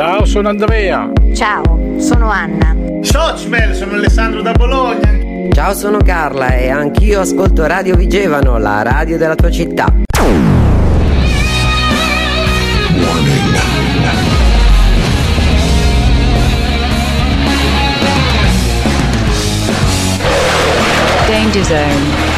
Ciao, sono Andrea. Ciao, sono Anna. Socimel, sono Alessandro da Bologna. Ciao, sono Carla e anch'io ascolto Radio Vigevano, la radio della tua città. Danger Zone.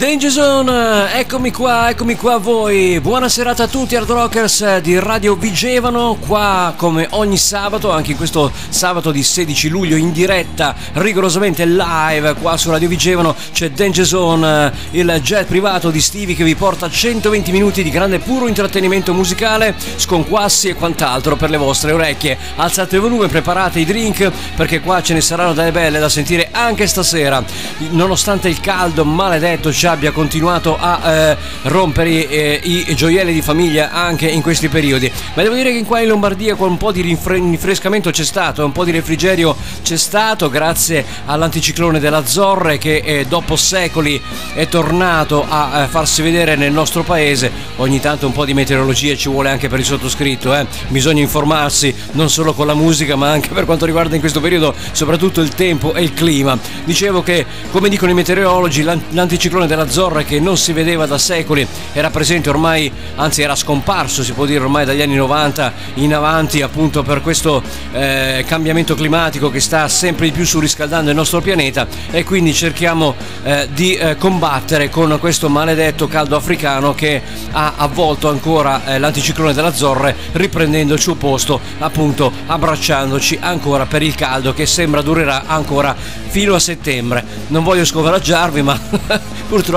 Danger Zone, eccomi qua, eccomi qua voi. Buona serata a tutti Hard Rockers di Radio Vigevano, qua come ogni sabato, anche in questo sabato di 16 luglio in diretta, rigorosamente live qua su Radio Vigevano c'è Danger Zone, il jet privato di Stevie che vi porta 120 minuti di grande puro intrattenimento musicale, sconquassi e quant'altro per le vostre orecchie. Alzate il volume, preparate i drink perché qua ce ne saranno delle belle da sentire anche stasera. Nonostante il caldo maledetto ci abbia continuato a eh, rompere eh, i gioielli di famiglia anche in questi periodi. Ma devo dire che qua in Lombardia un po' di rinfrescamento c'è stato, un po' di refrigerio c'è stato grazie all'anticiclone della Zorre che eh, dopo secoli è tornato a eh, farsi vedere nel nostro paese. Ogni tanto un po' di meteorologia ci vuole anche per il sottoscritto, eh. bisogna informarsi non solo con la musica ma anche per quanto riguarda in questo periodo soprattutto il tempo e il clima. Dicevo che come dicono i meteorologi l'anticiclone della Zorra che non si vedeva da secoli, era presente ormai, anzi era scomparso si può dire ormai dagli anni 90 in avanti appunto per questo eh, cambiamento climatico che sta sempre di più surriscaldando il nostro pianeta e quindi cerchiamo eh, di eh, combattere con questo maledetto caldo africano che ha avvolto ancora eh, l'anticiclone della Zorre riprendendo il suo posto appunto abbracciandoci ancora per il caldo che sembra durerà ancora fino a settembre. Non voglio scoraggiarvi ma purtroppo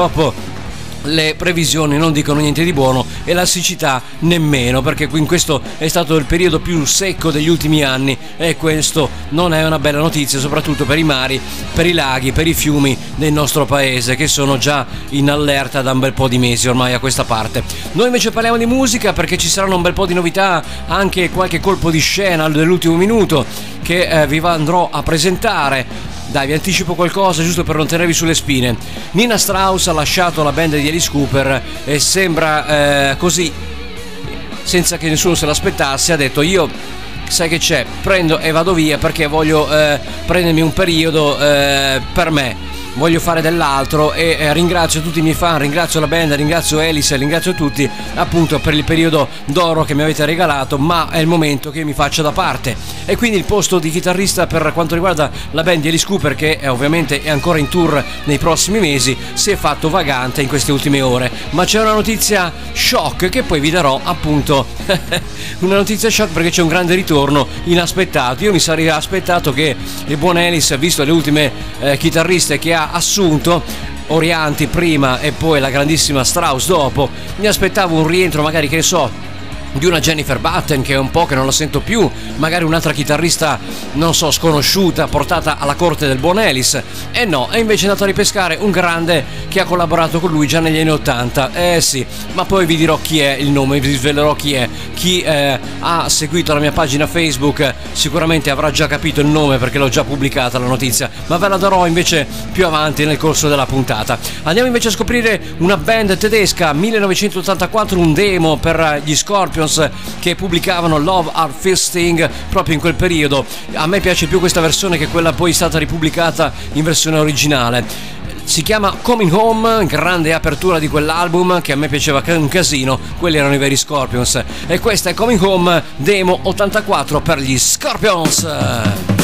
le previsioni non dicono niente di buono e la siccità nemmeno perché in questo è stato il periodo più secco degli ultimi anni e questo non è una bella notizia soprattutto per i mari, per i laghi, per i fiumi del nostro paese che sono già in allerta da un bel po' di mesi ormai a questa parte. Noi invece parliamo di musica perché ci saranno un bel po' di novità, anche qualche colpo di scena dell'ultimo minuto che eh, vi andrò a presentare. Dai, vi anticipo qualcosa giusto per non tenervi sulle spine. Nina Strauss ha lasciato la band di Alice Cooper e sembra eh, così, senza che nessuno se l'aspettasse, ha detto io sai che c'è, prendo e vado via perché voglio eh, prendermi un periodo eh, per me voglio fare dell'altro e eh, ringrazio tutti i miei fan, ringrazio la band, ringrazio Alice, ringrazio tutti appunto per il periodo d'oro che mi avete regalato, ma è il momento che mi faccia da parte. E quindi il posto di chitarrista per quanto riguarda la band di Alice Cooper, che è ovviamente è ancora in tour nei prossimi mesi, si è fatto vagante in queste ultime ore. Ma c'è una notizia shock che poi vi darò appunto una notizia shock perché c'è un grande ritorno inaspettato. Io mi sarei aspettato che il buon Alice, visto le ultime eh, chitarriste che ha assunto Orianti prima e poi la grandissima Strauss dopo, mi aspettavo un rientro magari che so di una Jennifer Button che è un po' che non la sento più, magari un'altra chitarrista, non so, sconosciuta, portata alla corte del buon Ellis. E no, è invece andato a ripescare un grande che ha collaborato con lui già negli anni 80. Eh sì, ma poi vi dirò chi è il nome, vi svelerò chi è. Chi eh, ha seguito la mia pagina Facebook sicuramente avrà già capito il nome perché l'ho già pubblicata la notizia, ma ve la darò invece più avanti nel corso della puntata. Andiamo invece a scoprire una band tedesca, 1984, un demo per gli Scorpion Scorpions che pubblicavano Love Art Fisting proprio in quel periodo. A me piace più questa versione che quella poi stata ripubblicata in versione originale si chiama Coming Home, grande apertura di quell'album che a me piaceva un casino, quelli erano i veri Scorpions. E questa è Coming Home Demo 84 per gli Scorpions.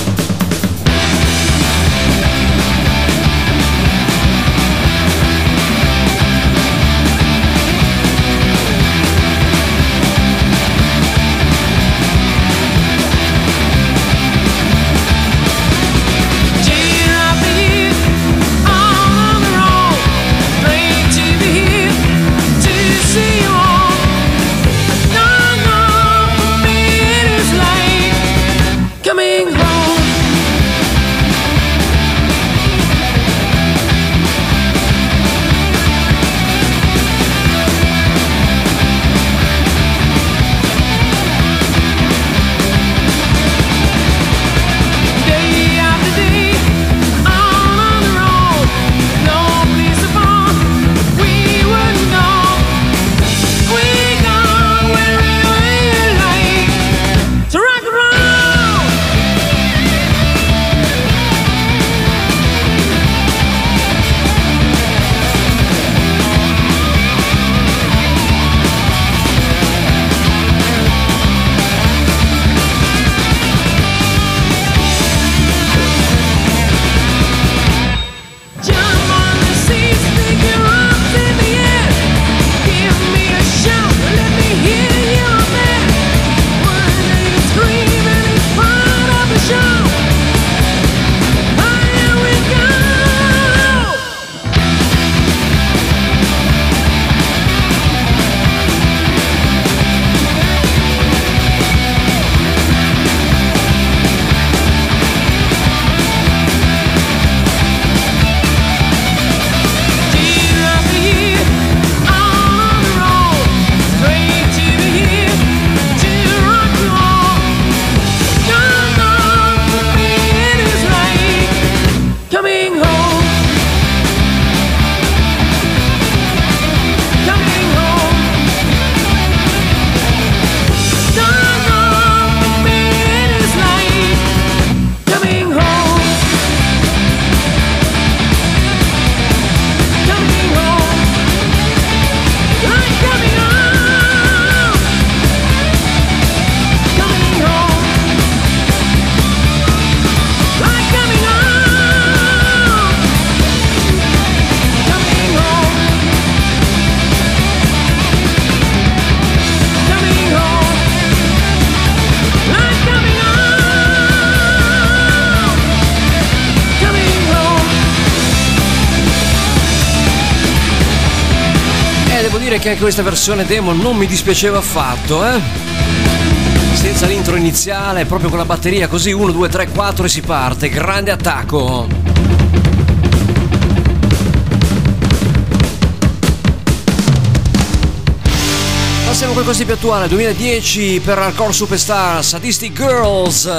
anche questa versione demo non mi dispiaceva affatto, eh? Senza l'intro iniziale, proprio con la batteria così 1, 2, 3, 4 e si parte. Grande attacco! Passiamo a qualcosa di più attuale, 2010 per Hardcore Superstar Sadistic Girls.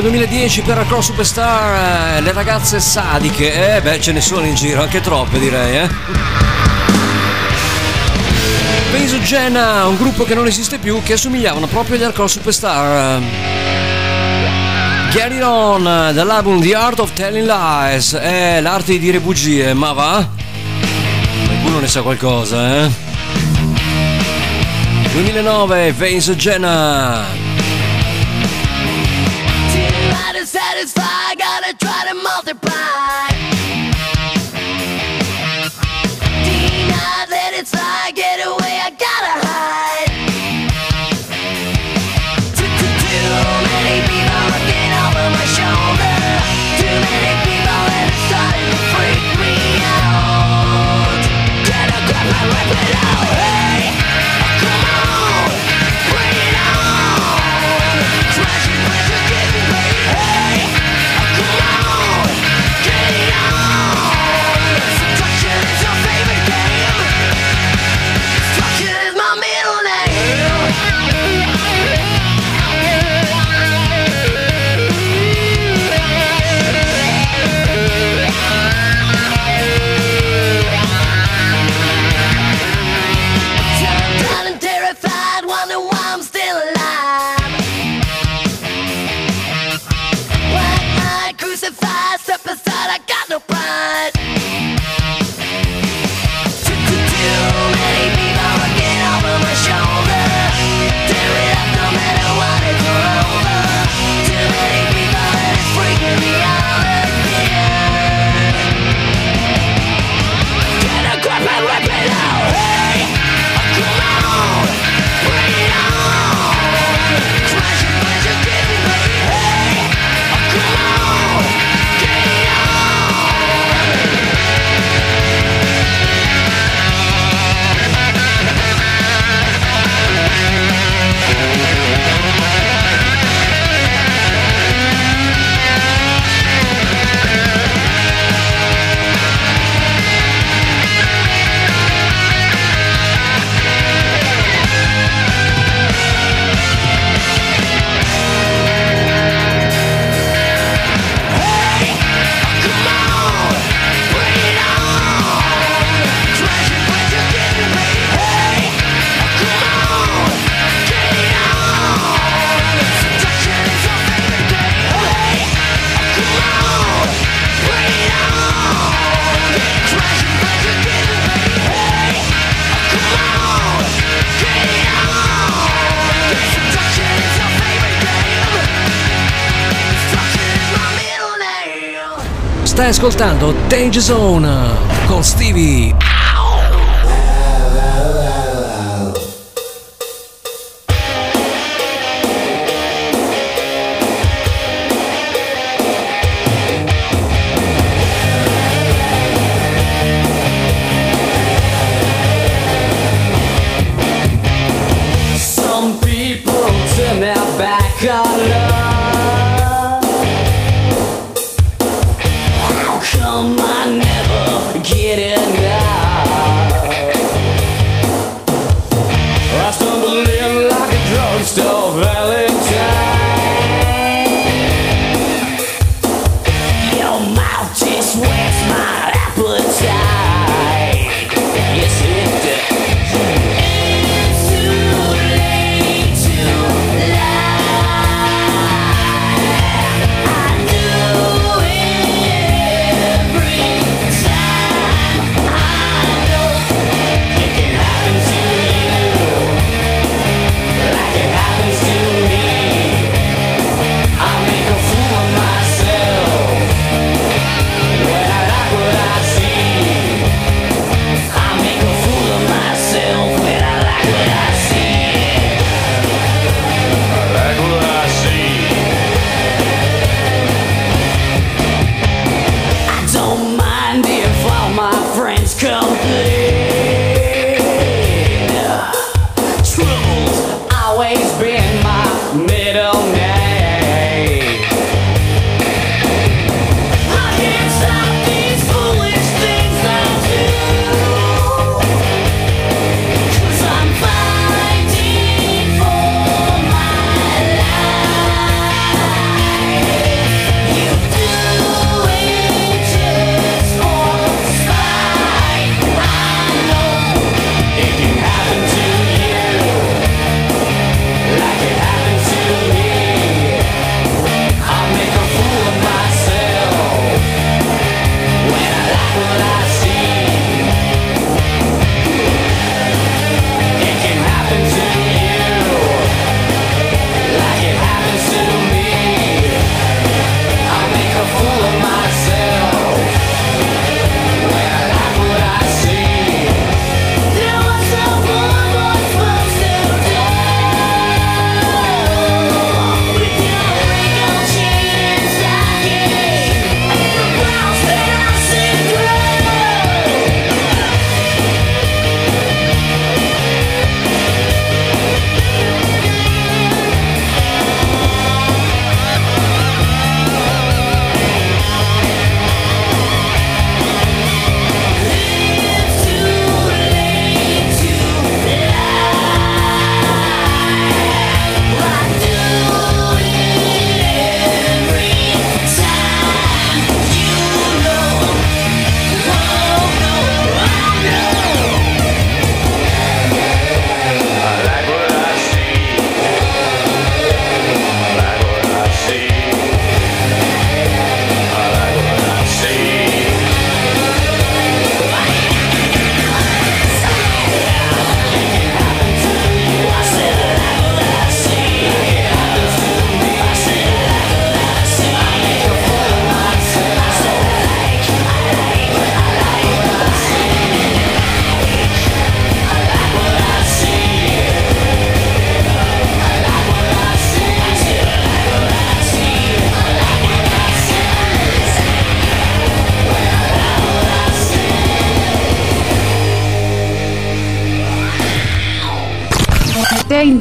2010 per Acro Superstar, eh, le ragazze sadiche, eh beh ce ne sono in giro, anche troppe direi eh. Jenna, un gruppo che non esiste più, che assomigliavano proprio agli Acro Superstar. Gary On, dall'album The Art of Telling Lies, eh l'arte di dire bugie, ma va? Qualcuno ne sa qualcosa eh. 2009, Veins Jenna satisfy, gotta try to multiply. Deny, let it slide, get away. Stai ascoltando Danger Zone con Stevie.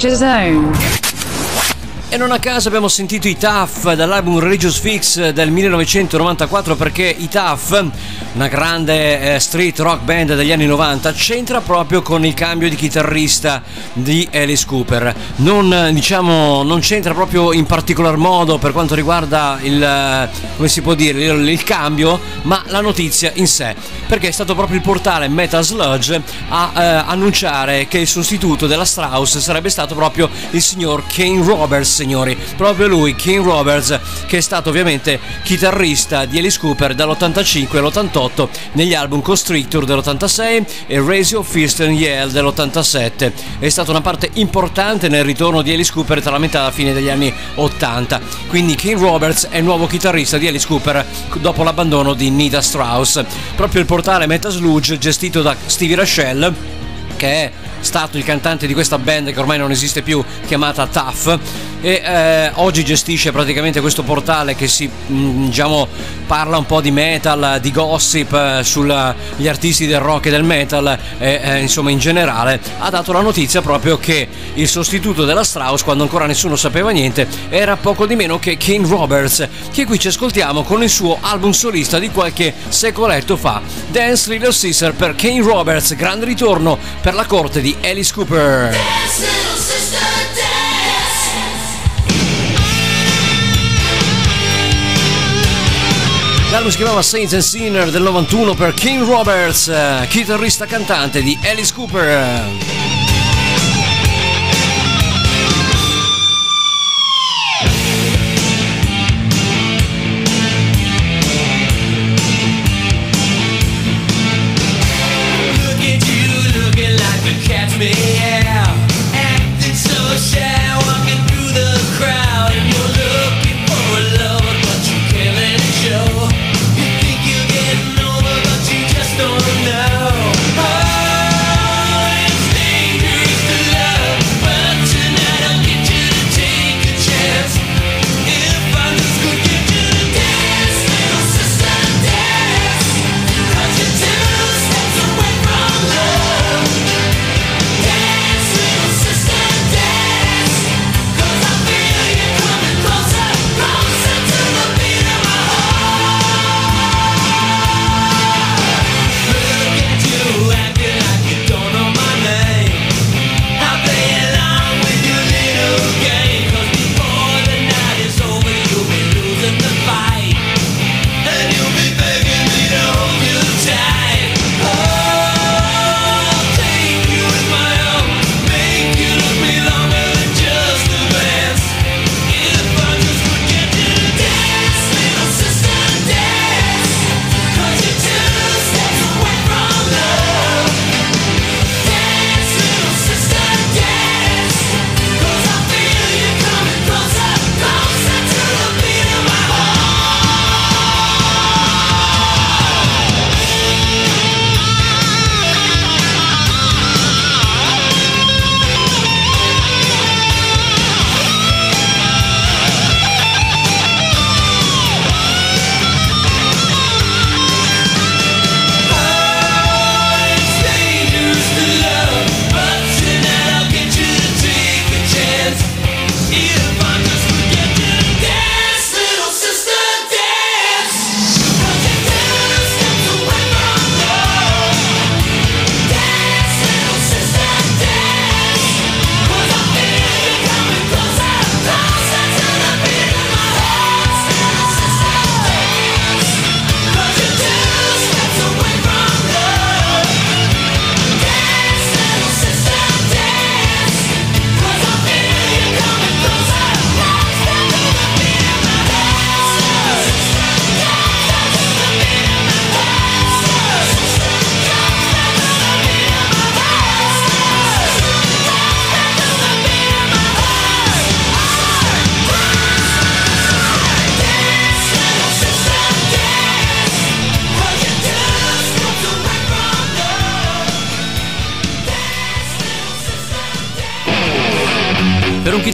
Danger Zone. E non a caso abbiamo sentito i Tough dall'album Religious Fix del 1994 perché i Tough, una grande eh, street rock band degli anni 90, c'entra proprio con il cambio di chitarrista di Alice Cooper. Non, diciamo, non c'entra proprio in particolar modo per quanto riguarda il, come si può dire, il cambio, ma la notizia in sé, perché è stato proprio il portale Metal Sludge a eh, annunciare che il sostituto della Strauss sarebbe stato proprio il signor Kane Roberts, signori, proprio lui, Kane Roberts, che è stato ovviamente chitarrista di Alice Cooper dall'85 all'88 negli album Constrictor dell'86 e Razor Fist and Yale dell'87. È stata una parte importante nel ritorno di Alice Cooper tra la metà e la fine degli anni 80. Quindi Kane Roberts è il nuovo chitarrista di di Alice Cooper dopo l'abbandono di Nita Strauss. Proprio il portale Metasludge gestito da Stevie Rachel che è stato il cantante di questa band che ormai non esiste più chiamata Tough, e eh, oggi gestisce praticamente questo portale che si mh, diciamo, parla un po' di metal, di gossip eh, sugli artisti del rock e del metal e eh, insomma in generale ha dato la notizia proprio che il sostituto della Strauss quando ancora nessuno sapeva niente era poco di meno che Kane Roberts che qui ci ascoltiamo con il suo album solista di qualche secoletto fa Dance Little Sister per Kane Roberts grande ritorno per la corte di Alice Cooper. Dance, L'album si chiamava Saints and Sinners del 91 per King Roberts, eh, chitarrista cantante di Alice Cooper.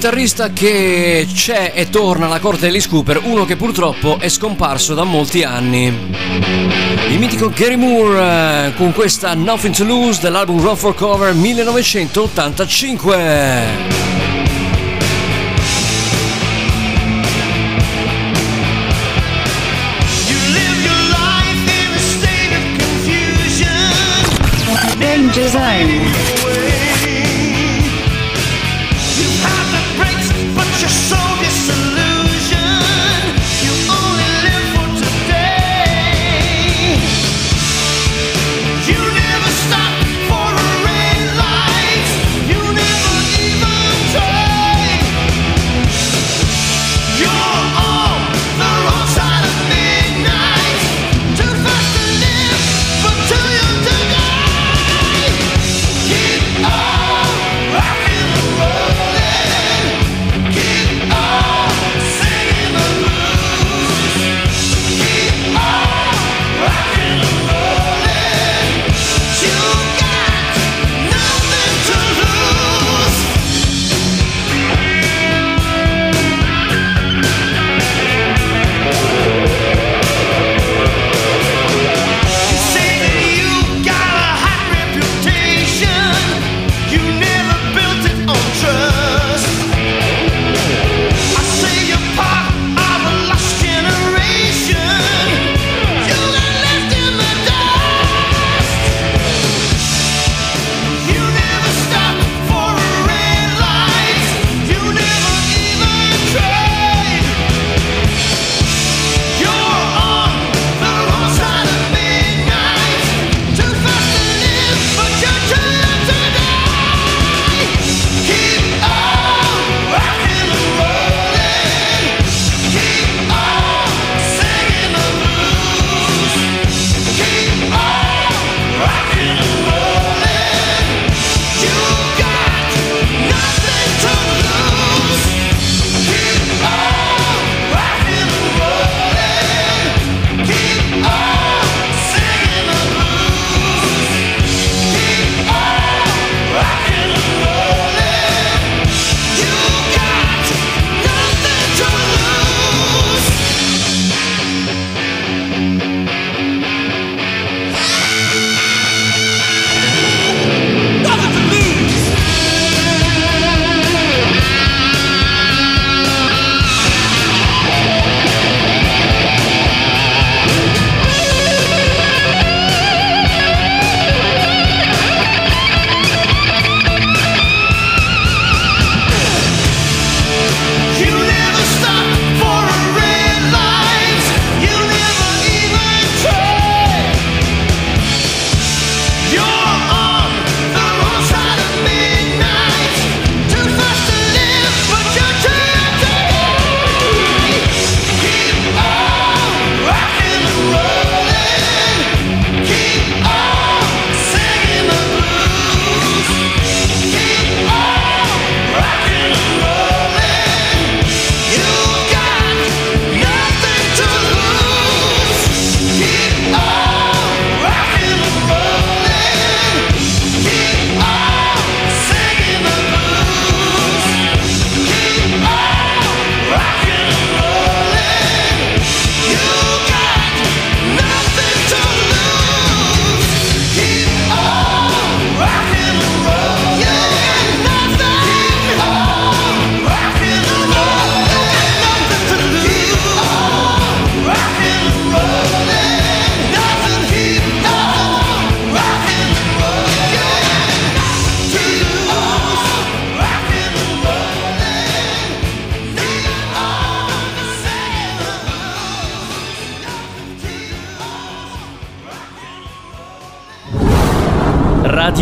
chitarrista che c'è e torna alla corte degli Scooper, uno che purtroppo è scomparso da molti anni. Il mitico Gary Moore eh, con questa Nothing to Lose dell'album Run for Cover 1985. Design.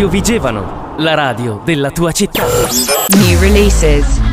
Radio Vigevano, la radio della tua città. New releases.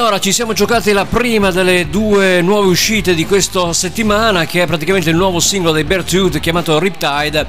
Allora ci siamo giocati la prima delle due nuove uscite di questa settimana, che è praticamente il nuovo singolo dei Beartooth chiamato Riptide,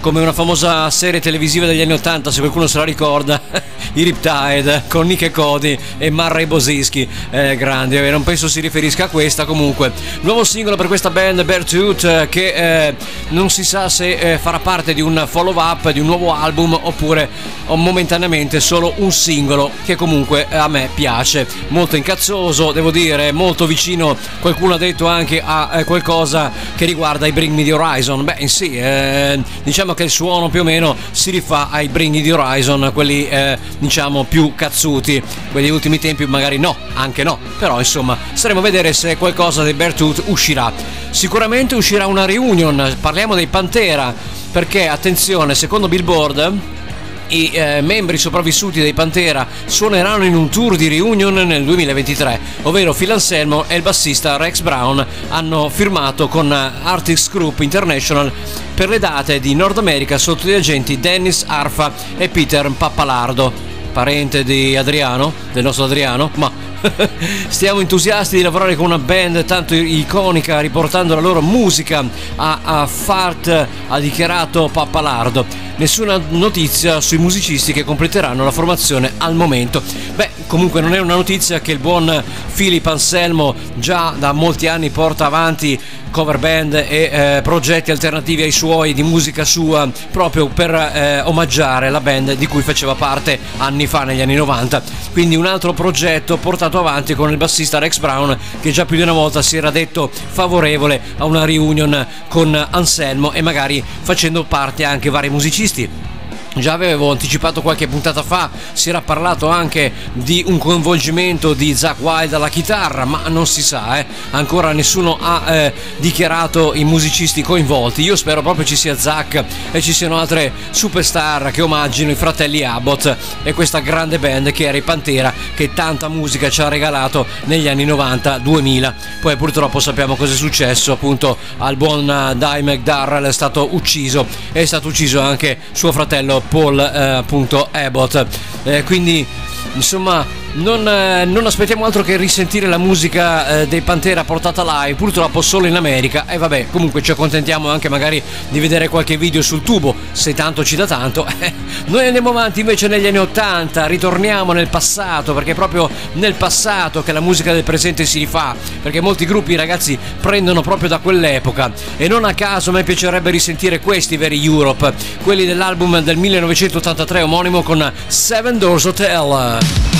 come una famosa serie televisiva degli anni 80, se qualcuno se la ricorda, i Riptide con Nick e Cody e Marray Bosischi, eh, grandi, eh, non penso si riferisca a questa, comunque, nuovo singolo per questa band Beartooth eh, che eh, non si sa se eh, farà parte di un follow up, di un nuovo album oppure momentaneamente solo un singolo che comunque a me piace, molto incazzoso, devo dire, molto vicino, qualcuno ha detto anche a eh, qualcosa che riguarda i Bring Me The Horizon, beh sì, eh, diciamo che il suono più o meno si rifà ai Me The Horizon, quelli eh, diciamo più cazzuti, quelli degli ultimi tempi magari no, anche no, però insomma staremo a vedere se qualcosa dei Beartooth uscirà. Sicuramente uscirà una reunion, parliamo dei Pantera, perché attenzione, secondo Billboard i eh, membri sopravvissuti dei Pantera suoneranno in un tour di reunion nel 2023, ovvero Phil Anselmo e il bassista Rex Brown hanno firmato con Artist Group International per le date di Nord America sotto gli agenti Dennis Arfa e Peter Pappalardo. parente di Adriano, del nostro Adriano, ma stiamo entusiasti di lavorare con una band tanto iconica riportando la loro musica a, a Fart, ha dichiarato Pappalardo. Nessuna notizia sui musicisti che completeranno la formazione al momento. Beh, comunque non è una notizia che il buon Philip Anselmo già da molti anni porta avanti cover band e eh, progetti alternativi ai suoi di musica sua proprio per eh, omaggiare la band di cui faceva parte anni fa negli anni 90 quindi un altro progetto portato avanti con il bassista Rex Brown che già più di una volta si era detto favorevole a una reunion con Anselmo e magari facendo parte anche vari musicisti Già avevo anticipato qualche puntata fa, si era parlato anche di un coinvolgimento di Zack Wild alla chitarra, ma non si sa, eh. ancora nessuno ha eh, dichiarato i musicisti coinvolti. Io spero proprio ci sia Zack e ci siano altre superstar che omaggino i fratelli Abbott e questa grande band che era i Pantera che tanta musica ci ha regalato negli anni 90-2000. Poi purtroppo sappiamo cosa è successo, appunto al buon eh, Di McDarrell è stato ucciso e è stato ucciso anche suo fratello Paul eh, appunto Abbott. Eh, quindi insomma non, eh, non, aspettiamo altro che risentire la musica eh, dei Pantera portata live, purtroppo solo in America. E vabbè, comunque ci accontentiamo anche magari di vedere qualche video sul tubo, se tanto ci dà tanto. Noi andiamo avanti invece negli anni 80, ritorniamo nel passato, perché è proprio nel passato che la musica del presente si rifà, perché molti gruppi ragazzi prendono proprio da quell'epoca. E non a caso a me piacerebbe risentire questi veri Europe, quelli dell'album del 1983 omonimo con Seven Doors Hotel.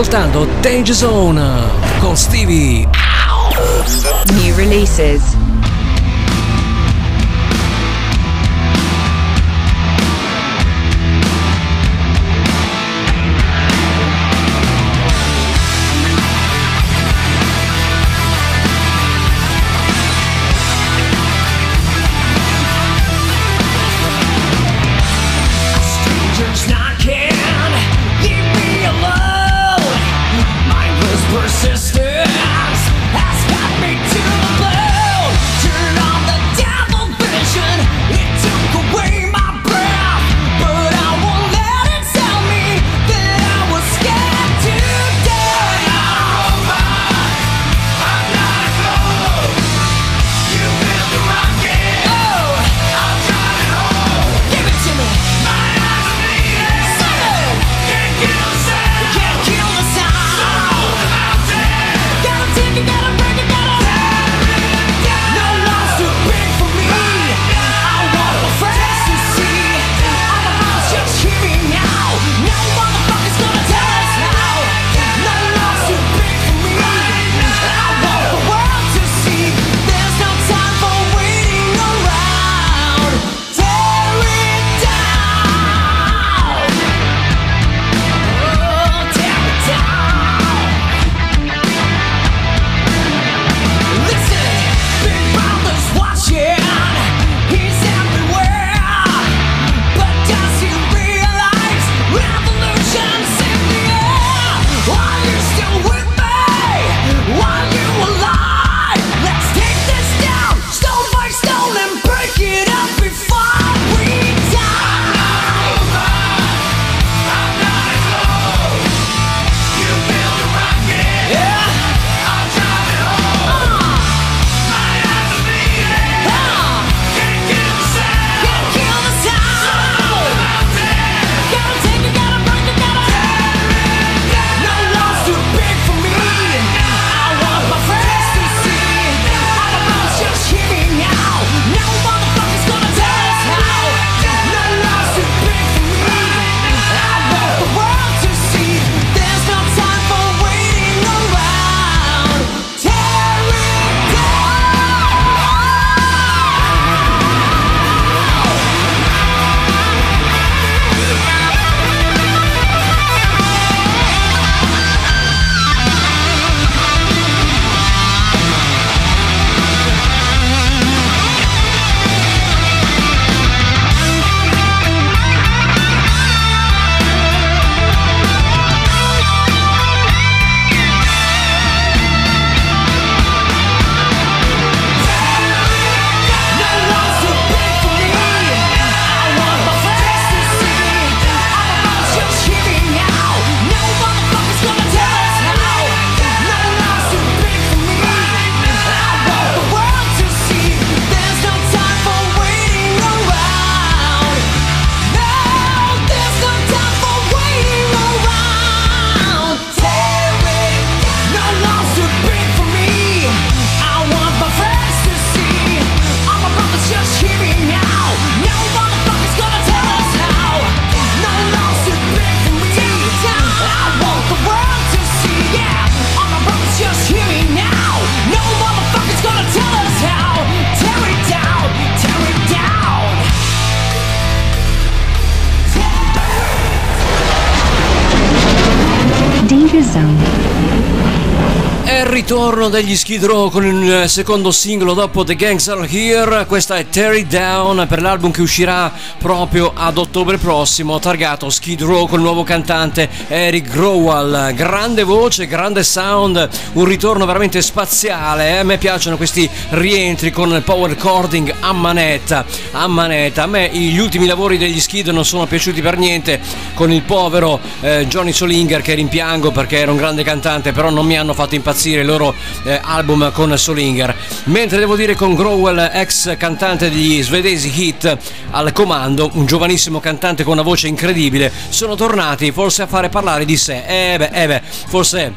ascoltando Danger Zone con Stevie. New releases. ritorno degli Skid Row con il eh, secondo singolo dopo The Gangs Are Here, questa è Terry Down per l'album che uscirà proprio ad ottobre prossimo, targato Skid Row con il nuovo cantante Eric Growal, grande voce, grande sound, un ritorno veramente spaziale, eh? a me piacciono questi rientri con il power recording a manetta, a manetta, a me gli ultimi lavori degli Skid non sono piaciuti per niente, con il povero eh, Johnny Solinger che rimpiango perché era un grande cantante, però non mi hanno fatto impazzire i loro eh, album con Solinger. Mentre devo dire con Growell, ex cantante degli svedesi Hit, al comando, un giovanissimo cantante con una voce incredibile, sono tornati forse a fare parlare di sé. Eh beh, eh beh, forse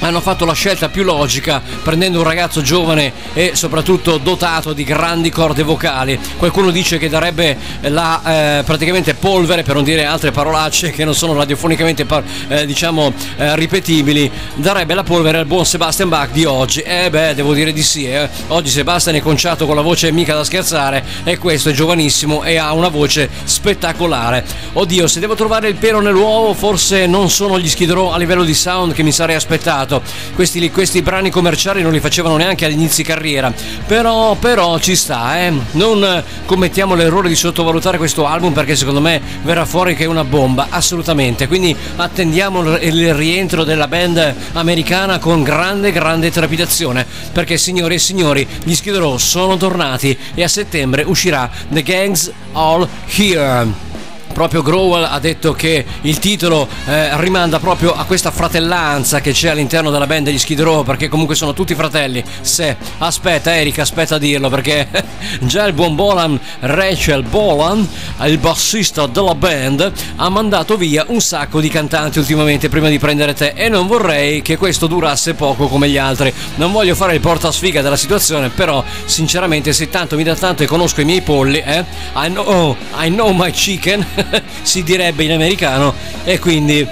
hanno fatto la scelta più logica prendendo un ragazzo giovane e soprattutto dotato di grandi corde vocali. Qualcuno dice che darebbe la eh, praticamente polvere, per non dire altre parolacce che non sono radiofonicamente par- eh, diciamo eh, ripetibili, darebbe la polvere al buon Sebastian Bach di oggi. Eh beh, devo dire di sì, eh. oggi Sebastian è conciato con la voce mica da scherzare e questo è giovanissimo e ha una voce spettacolare. Oddio, se devo trovare il pelo nell'uovo, forse non sono gli Row a livello di sound che mi sarei aspettato. Questi, questi brani commerciali non li facevano neanche all'inizio carriera. Però, però ci sta, eh. Non commettiamo l'errore di sottovalutare questo album perché secondo me verrà fuori che è una bomba, assolutamente. Quindi attendiamo il rientro della band americana con grande, grande trepidazione. Perché signori e signori, gli Row sono tornati e a settembre uscirà The Gangs All Here. Proprio Growell ha detto che il titolo eh, rimanda proprio a questa fratellanza che c'è all'interno della band degli Skid Row perché comunque sono tutti fratelli. Se aspetta Erika, aspetta a dirlo perché già il buon Bolan, Rachel Bolan, il bassista della band, ha mandato via un sacco di cantanti ultimamente prima di prendere te e non vorrei che questo durasse poco come gli altri. Non voglio fare il portasfiga della situazione, però sinceramente se tanto mi dà tanto e conosco i miei polli, eh, I know, I know my chicken, si direbbe in americano e quindi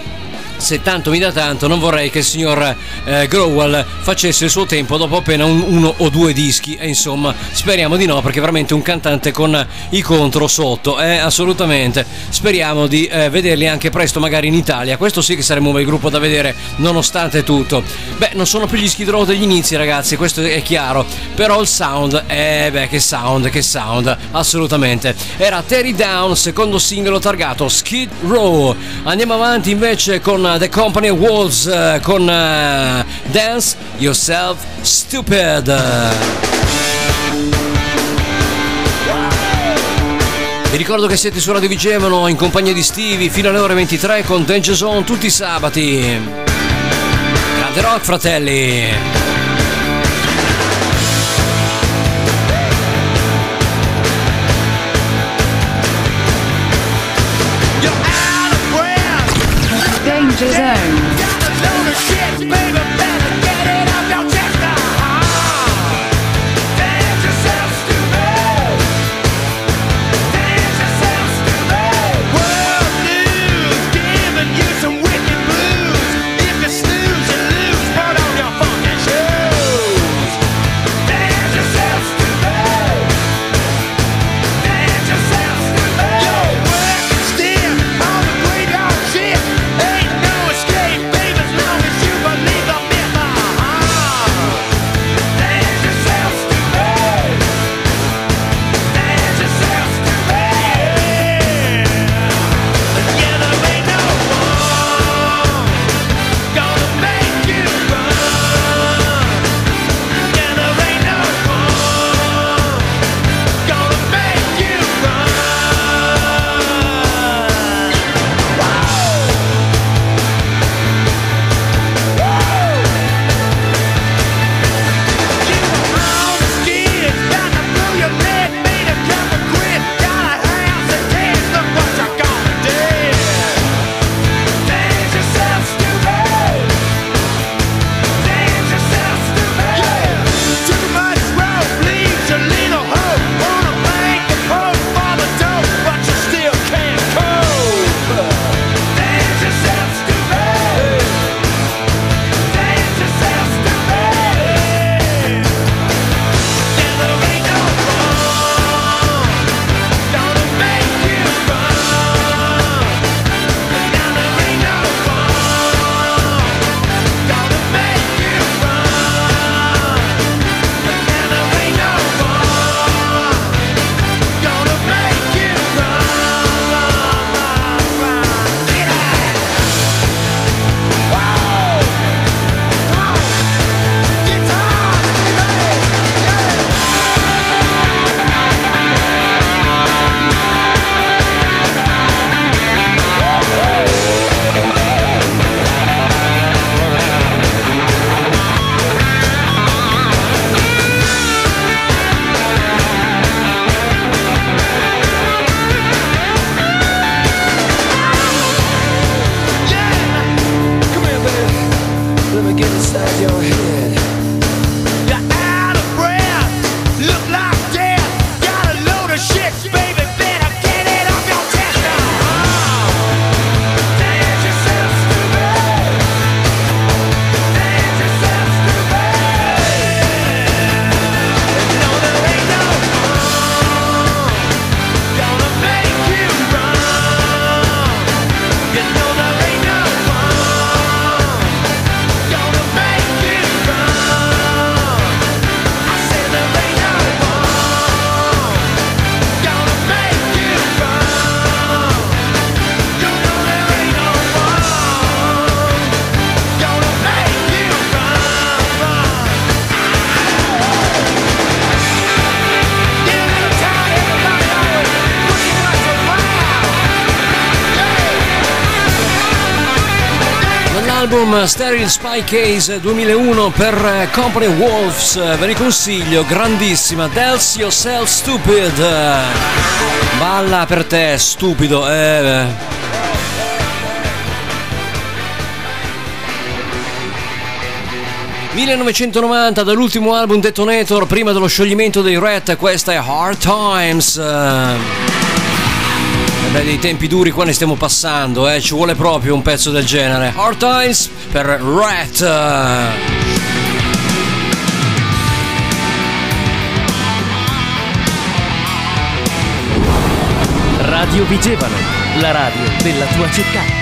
se tanto mi dà tanto non vorrei che il signor eh, Growell facesse il suo tempo dopo appena un- uno o due dischi. E insomma speriamo di no perché veramente un cantante con i contro sotto eh, assolutamente. Speriamo di eh, vederli anche presto magari in Italia. Questo sì che sarebbe un bel gruppo da vedere nonostante tutto. Beh non sono più gli Skid degli inizi ragazzi questo è chiaro. Però il sound eh beh che sound che sound assolutamente. Era Terry Down secondo singolo targato Skid Row. Andiamo avanti invece con The Company Wolves eh, con eh, Dance Yourself Stupid Vi ricordo che siete su Radio Vigevano in compagnia di Stevie fino alle ore 23 con Danger Zone tutti i sabati. Grande rock, fratelli! Danger Zone. album Spy Case 2001 per eh, Company Wolves, eh, ve li consiglio, grandissima, Dells Yourself Stupid, balla per te, stupido, eh... eh. ...1990 dall'ultimo album Detonator prima dello scioglimento dei Rat, questa è Hard Times... Beh, dei tempi duri qua ne stiamo passando, eh? ci vuole proprio un pezzo del genere. Hard Times per Rat. Radio Vigevano, la radio della tua città.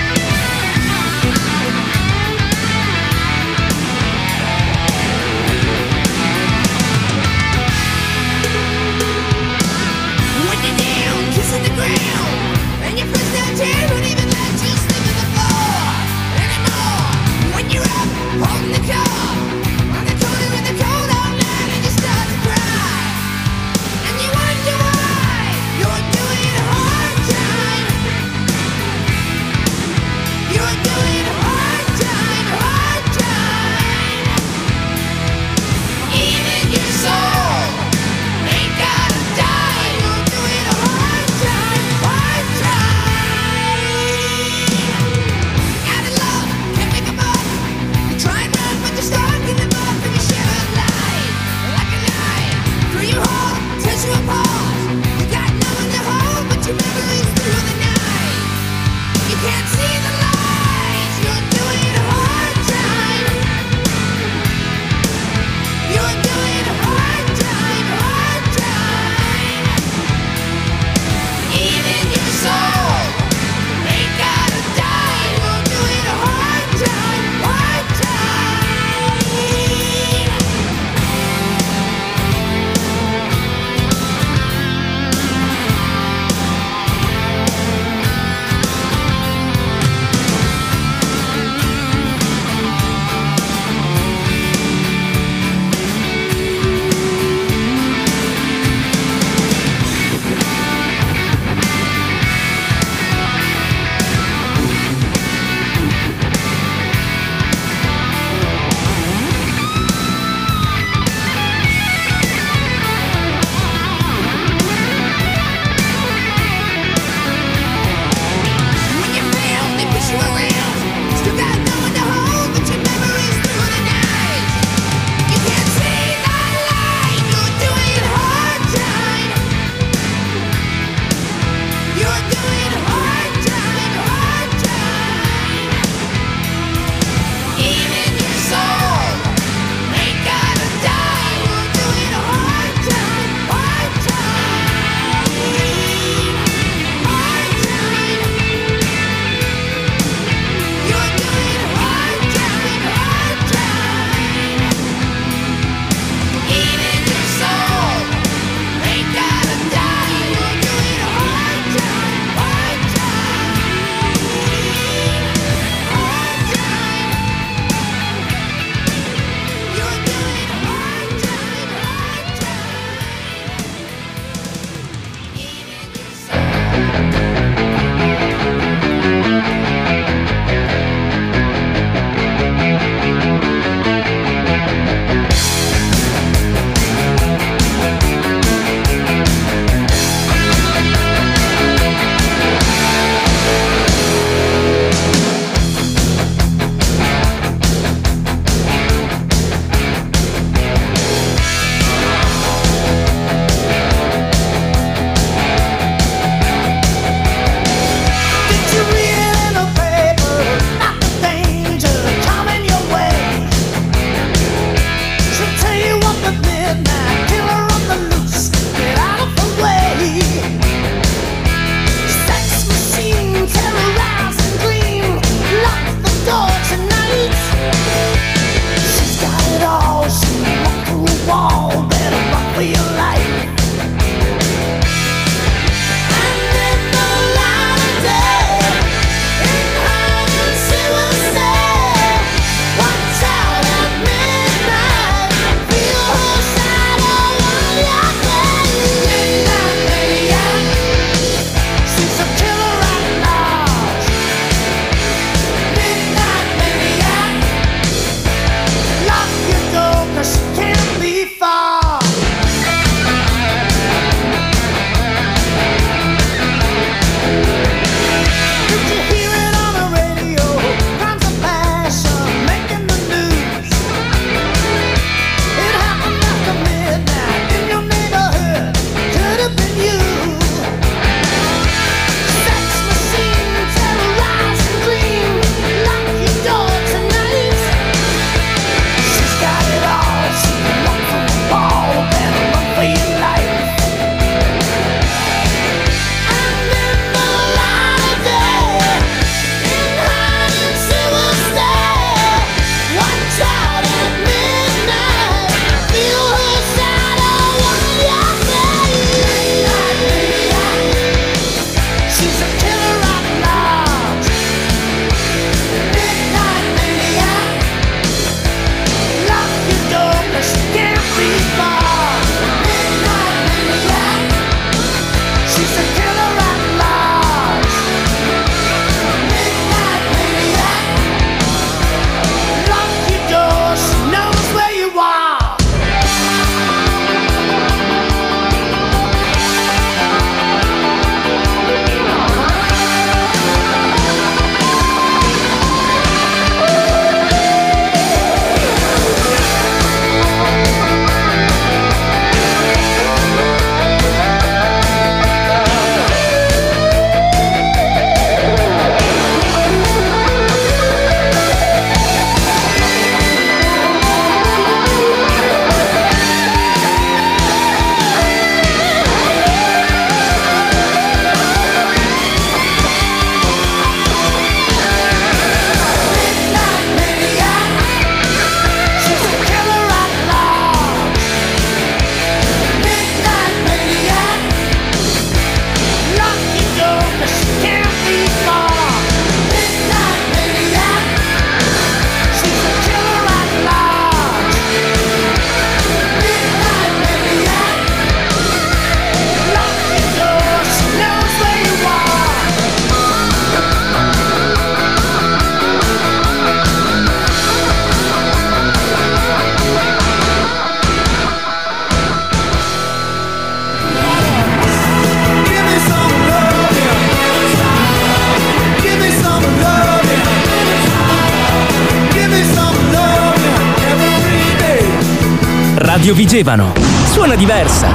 Vigevano. Suona diversa.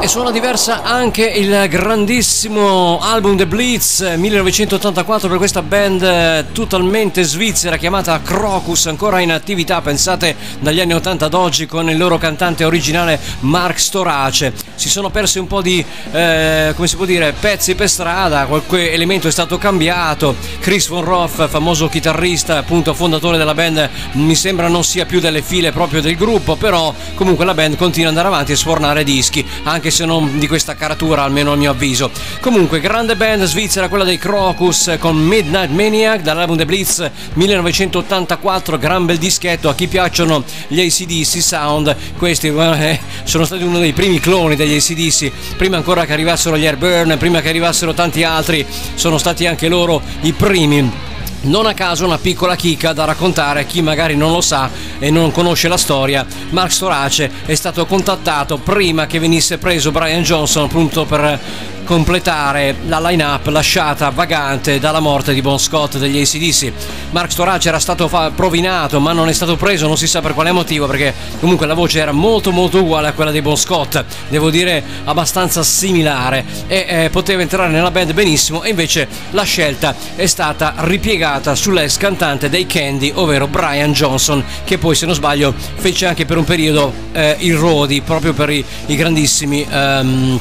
E suona diversa anche il grandissimo album The Blitz 1984 per questa band eh, totalmente svizzera chiamata Crocus, ancora in attività, pensate dagli anni 80 ad oggi con il loro cantante originale Mark Storace. Si sono persi un po' di, eh, come si può dire, pezzi per strada, qualche elemento è stato cambiato. Chris Von Roth, famoso chitarrista, appunto fondatore della band, mi sembra non sia più delle file proprio del gruppo, però comunque la band continua ad andare avanti e sfornare dischi, anche se non di questa caratura, almeno a mio avviso. Comunque, grande band svizzera, quella dei Crocus con Midnight Maniac dall'album The Blitz 1984, gran bel dischetto. A chi piacciono gli ACDC Sound, questi eh, sono stati uno dei primi cloni degli ACDC, prima ancora che arrivassero gli Airburn, prima che arrivassero tanti altri, sono stati anche loro i primi. Non a caso una piccola chicca da raccontare a chi magari non lo sa e non conosce la storia. Mark Storace è stato contattato prima che venisse preso Brian Johnson appunto per completare la line-up lasciata vagante dalla morte di Bon Scott degli ACDC. Mark Storace era stato provinato ma non è stato preso, non si sa per quale motivo perché comunque la voce era molto molto uguale a quella di Bon Scott, devo dire abbastanza similare e eh, poteva entrare nella band benissimo e invece la scelta è stata ripiegata sull'ex cantante dei Candy, ovvero Brian Johnson, che poi se non sbaglio fece anche per un periodo eh, il Rodi proprio per i, i grandissimi... ehm,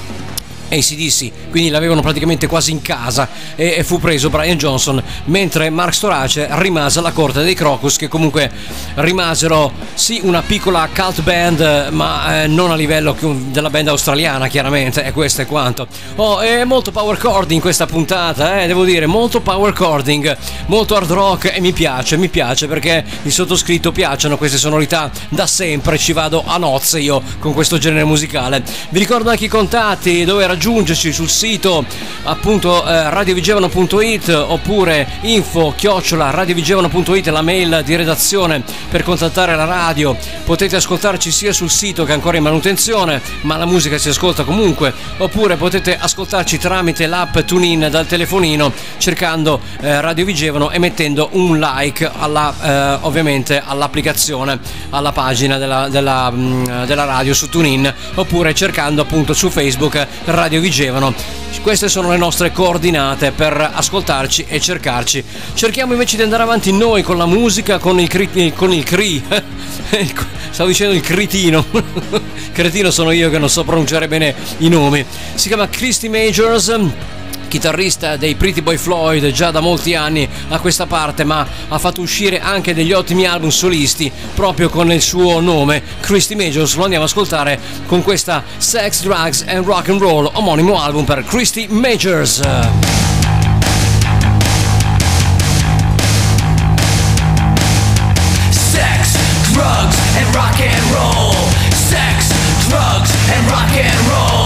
ACDC, quindi l'avevano praticamente quasi in casa e, e fu preso Brian Johnson, mentre Mark Storace rimase alla corte dei Crocus che comunque rimasero sì una piccola cult band ma eh, non a livello della band australiana chiaramente e questo è quanto. Oh, è molto power chording questa puntata, eh, devo dire, molto power chording, molto hard rock e mi piace, mi piace perché il sottoscritto piacciono queste sonorità da sempre, ci vado a nozze io con questo genere musicale. Vi ricordo anche i contatti dove raggiungerci sul sito appunto eh, radiovigevano.it oppure info chiocciola radiovigevano.it la mail di redazione per contattare la radio. Potete ascoltarci sia sul sito che ancora in manutenzione, ma la musica si ascolta comunque, oppure potete ascoltarci tramite l'app TuneIn dal telefonino cercando eh, Radio Vigevano e mettendo un like alla, eh, ovviamente all'applicazione, alla pagina della, della, mm, della radio su TuneIn, oppure cercando appunto su Facebook Radio Vigevano. Queste sono le nostre coordinate per ascoltarci e cercarci. Cerchiamo invece di andare avanti noi con la musica, con il cri, con il cri. Stavo dicendo il cretino. cretino sono io che non so pronunciare bene i nomi. Si chiama Christy Majors chitarrista dei Pretty Boy Floyd già da molti anni a questa parte, ma ha fatto uscire anche degli ottimi album solisti proprio con il suo nome, Christy Majors. Lo andiamo a ascoltare con questa Sex, Drugs and Rock and Roll, omonimo album per Christy Majors. Sex, drugs, and rock and roll. Sex, drugs, and rock and roll.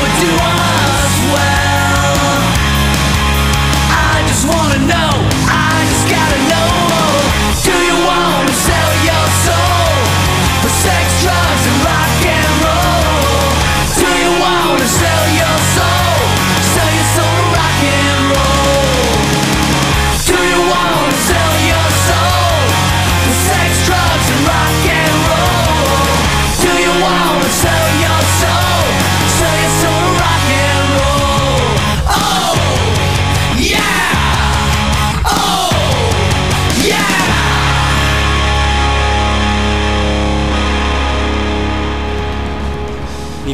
would do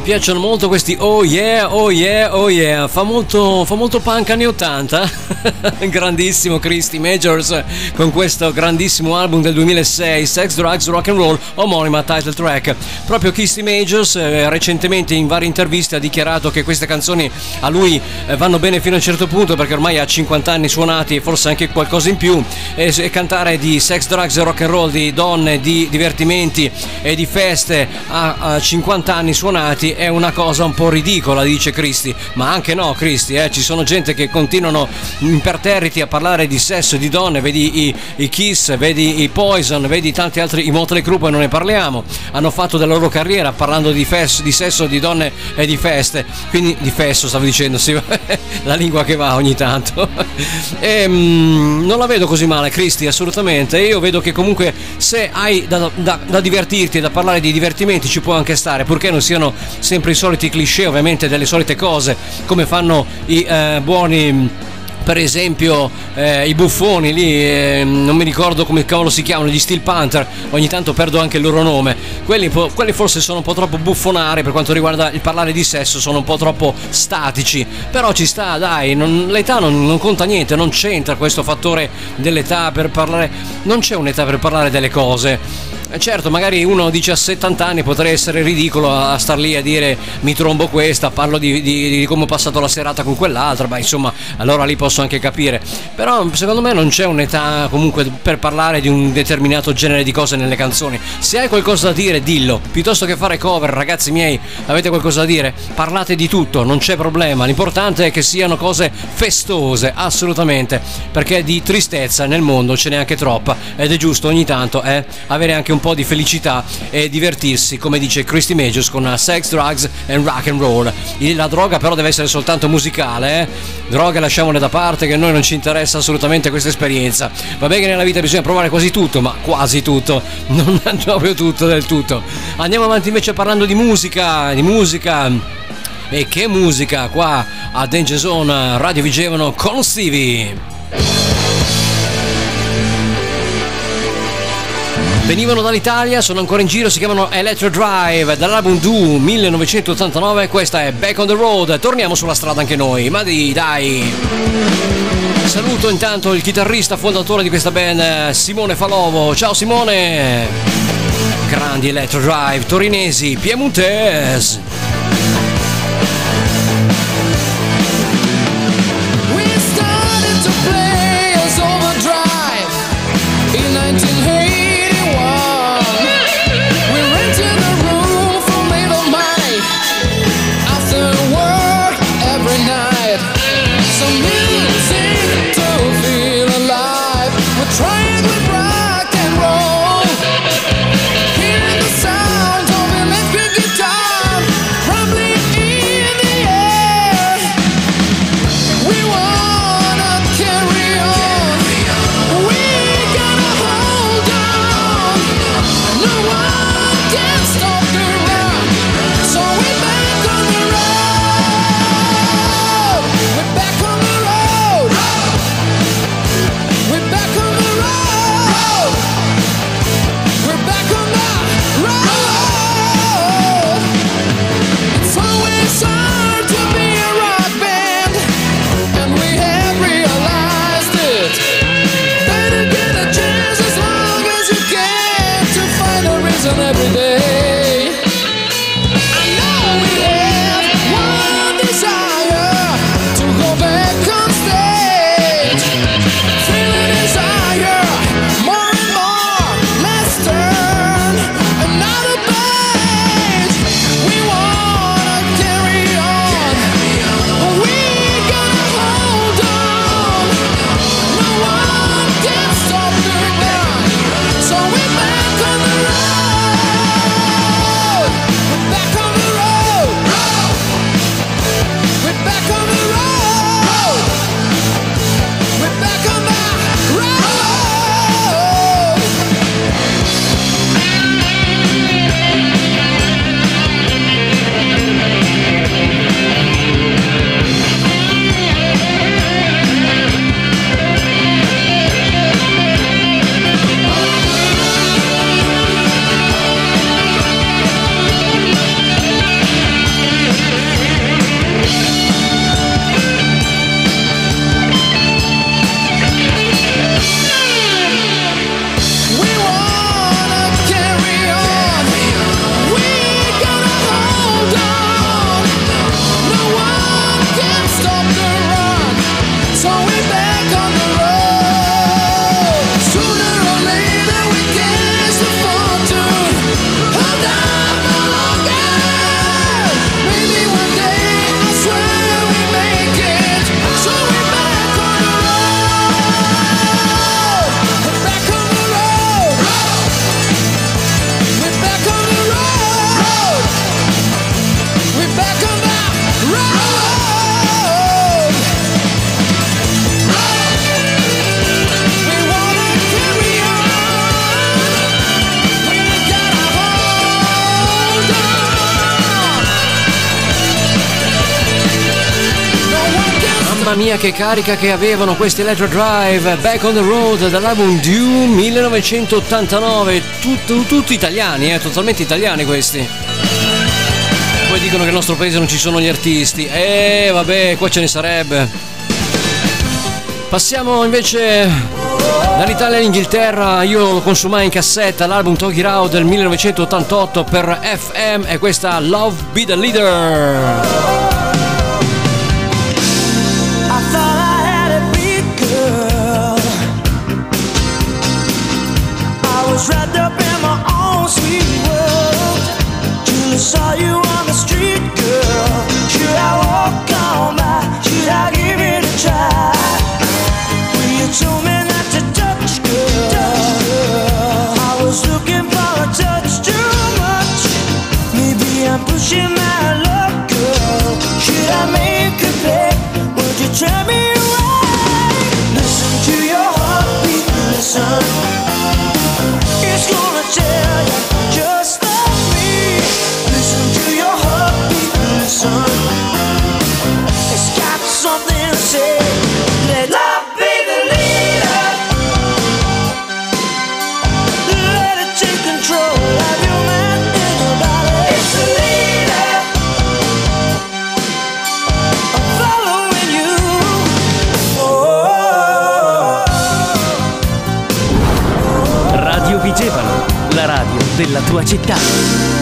piacciono molto questi oh yeah, oh yeah, oh yeah. Fa molto, fa molto punk anni 80. Grandissimo Christy Majors con questo grandissimo album del 2006, Sex, Drugs, Rock and Roll, omonima title track. Proprio Christy Majors eh, recentemente in varie interviste ha dichiarato che queste canzoni a lui eh, vanno bene fino a un certo punto perché ormai ha 50 anni suonati e forse anche qualcosa in più e, e cantare di sex, drugs rock and roll, di donne, di divertimenti e di feste a, a 50 anni suonati è una cosa un po' ridicola, dice Cristi. Ma anche no, Cristi, eh? ci sono gente che continuano imperterriti a parlare di sesso e di donne, vedi i, i Kiss, vedi i Poison, vedi tanti altri, i Motley Crue, poi non ne parliamo. Hanno fatto della loro carriera parlando di, fes, di sesso, di donne e di feste. Quindi di fesso stavo dicendo, sì, la lingua che va ogni tanto. e, mm, non la vedo così male, Cristi, assolutamente. Io vedo che comunque se hai da, da, da divertirti e da parlare di divertimenti ci può anche stare, purché non siano sempre i soliti cliché, ovviamente delle solite cose, come fanno i eh, buoni per esempio eh, i buffoni lì, eh, non mi ricordo come cavolo si chiamano, gli Steel Panther, ogni tanto perdo anche il loro nome. Quelli, quelli, forse sono un po' troppo buffonari per quanto riguarda il parlare di sesso, sono un po' troppo statici. Però ci sta, dai, non, l'età non, non, conta niente, non c'entra questo fattore dell'età per parlare. Non c'è un'età per parlare delle cose. Eh, certo, magari uno dice a 70 anni potrei essere ridicolo a star lì a dire mi trombo questa, parlo di, di, di come ho passato la serata con quell'altra, beh insomma allora lì posso anche capire. Però secondo me non c'è un'età comunque per parlare di un determinato genere di cose nelle canzoni. Se hai qualcosa da dire, dillo. Piuttosto che fare cover, ragazzi miei, avete qualcosa da dire? Parlate di tutto, non c'è problema. L'importante è che siano cose festose, assolutamente. Perché di tristezza nel mondo ce n'è anche troppa ed è giusto ogni tanto eh, avere anche un un po' di felicità e divertirsi, come dice Christy Majors, con sex, drugs and rock and roll. La droga però deve essere soltanto musicale, eh? Droga lasciamole da parte che a noi non ci interessa assolutamente questa esperienza. Va bene che nella vita bisogna provare quasi tutto, ma quasi tutto, non proprio tutto del tutto. Andiamo avanti invece parlando di musica, di musica. E che musica qua a Danger Zone Radio Vigevano con Stevie. Venivano dall'Italia, sono ancora in giro, si chiamano Electro Drive dall'album Do 1989, questa è Back on the Road, torniamo sulla strada anche noi, ma di dai! Saluto intanto il chitarrista fondatore di questa band, Simone Falovo. Ciao Simone! Grandi Electro Drive, torinesi, piemontese. carica che avevano questi Electro Drive Back on the Road dall'album Dune 1989, tutto, tutti italiani, eh, totalmente italiani questi. Poi dicono che nel nostro paese non ci sono gli artisti, e eh, vabbè, qua ce ne sarebbe. Passiamo invece dall'Italia all'Inghilterra, io lo consumai in cassetta l'album Toggy Row del 1988 per FM e questa Love Be the Leader. tua città.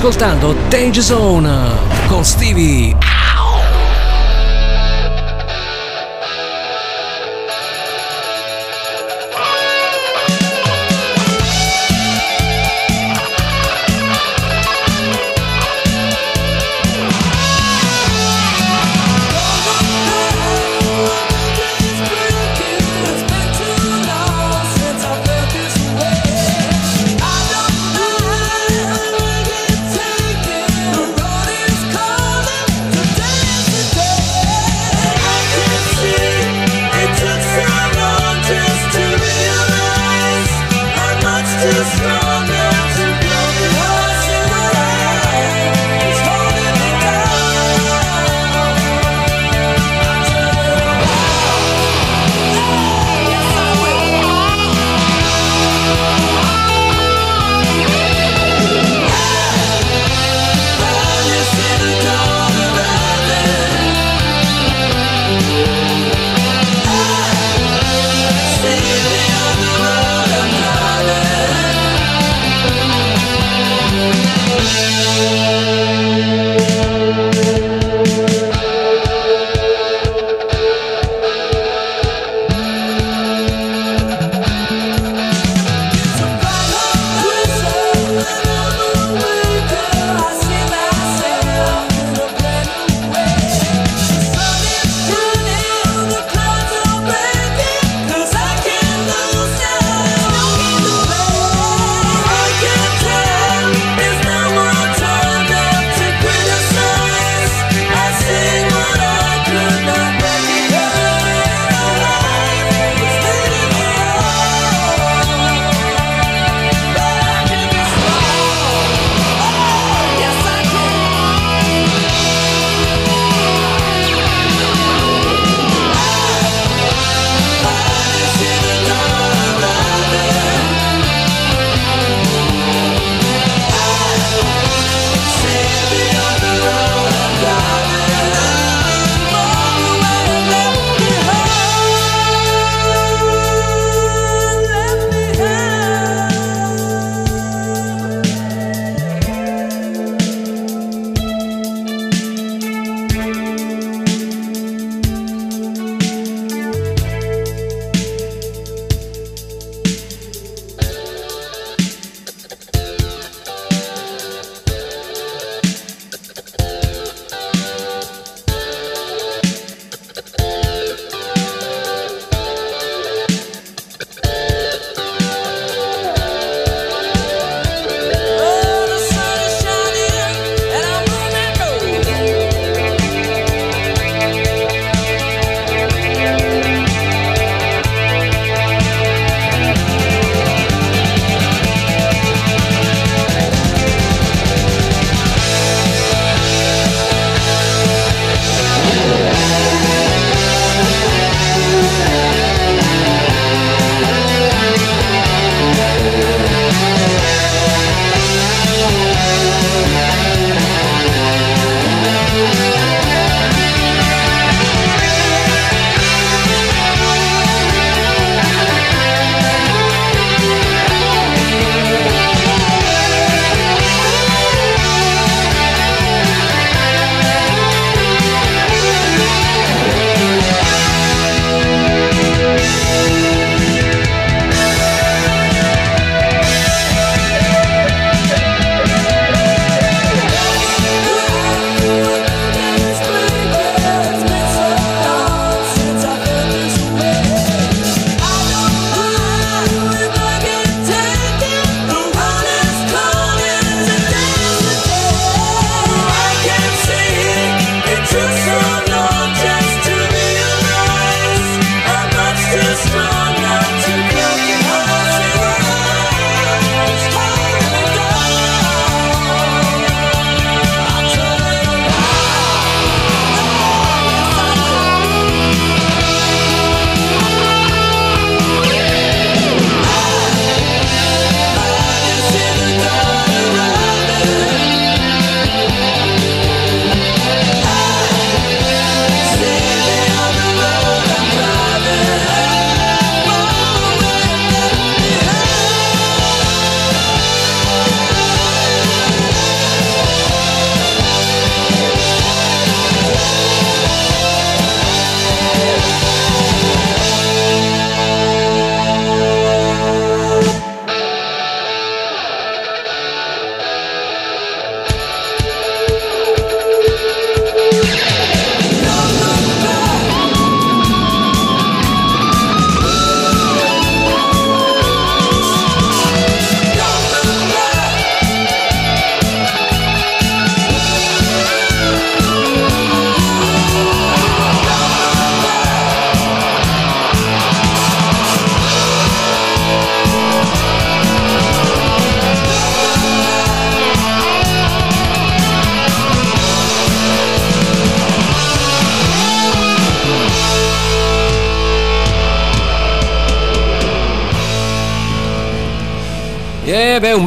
ascoltando Danger Zone con Stevie.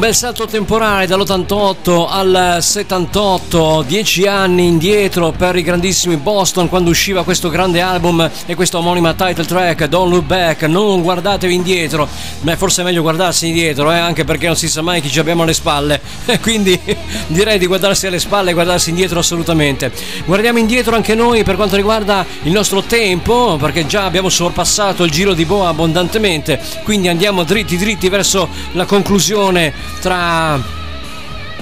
Bel salto temporale dall'88 al 78, dieci anni indietro per i grandissimi Boston quando usciva questo grande album e questa omonima title track, Don't Look Back, non guardatevi indietro, ma forse è meglio guardarsi indietro, eh, anche perché non si sa mai chi ci abbiamo alle spalle, quindi direi di guardarsi alle spalle e guardarsi indietro assolutamente. Guardiamo indietro anche noi per quanto riguarda il nostro tempo, perché già abbiamo sorpassato il giro di boa abbondantemente, quindi andiamo dritti dritti verso la conclusione tra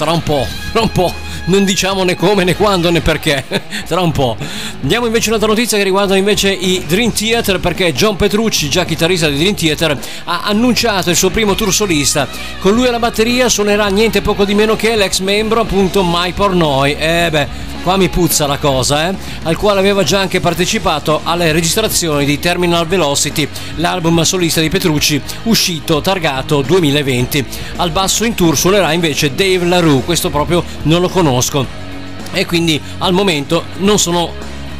tra un po', tra un po', non diciamo né come né quando né perché, tra un po'. Andiamo invece un'altra notizia che riguarda invece i Dream Theater perché John Petrucci, già chitarrista di Dream Theater, ha annunciato il suo primo tour solista. Con lui alla batteria suonerà niente poco di meno che l'ex membro appunto My Pornoi. Eh beh, qua mi puzza la cosa, eh? Al quale aveva già anche partecipato alle registrazioni di Terminal Velocity, l'album solista di Petrucci, uscito targato 2020. Al basso in tour suonerà invece Dave LaRue, questo proprio non lo conosco. E quindi al momento non sono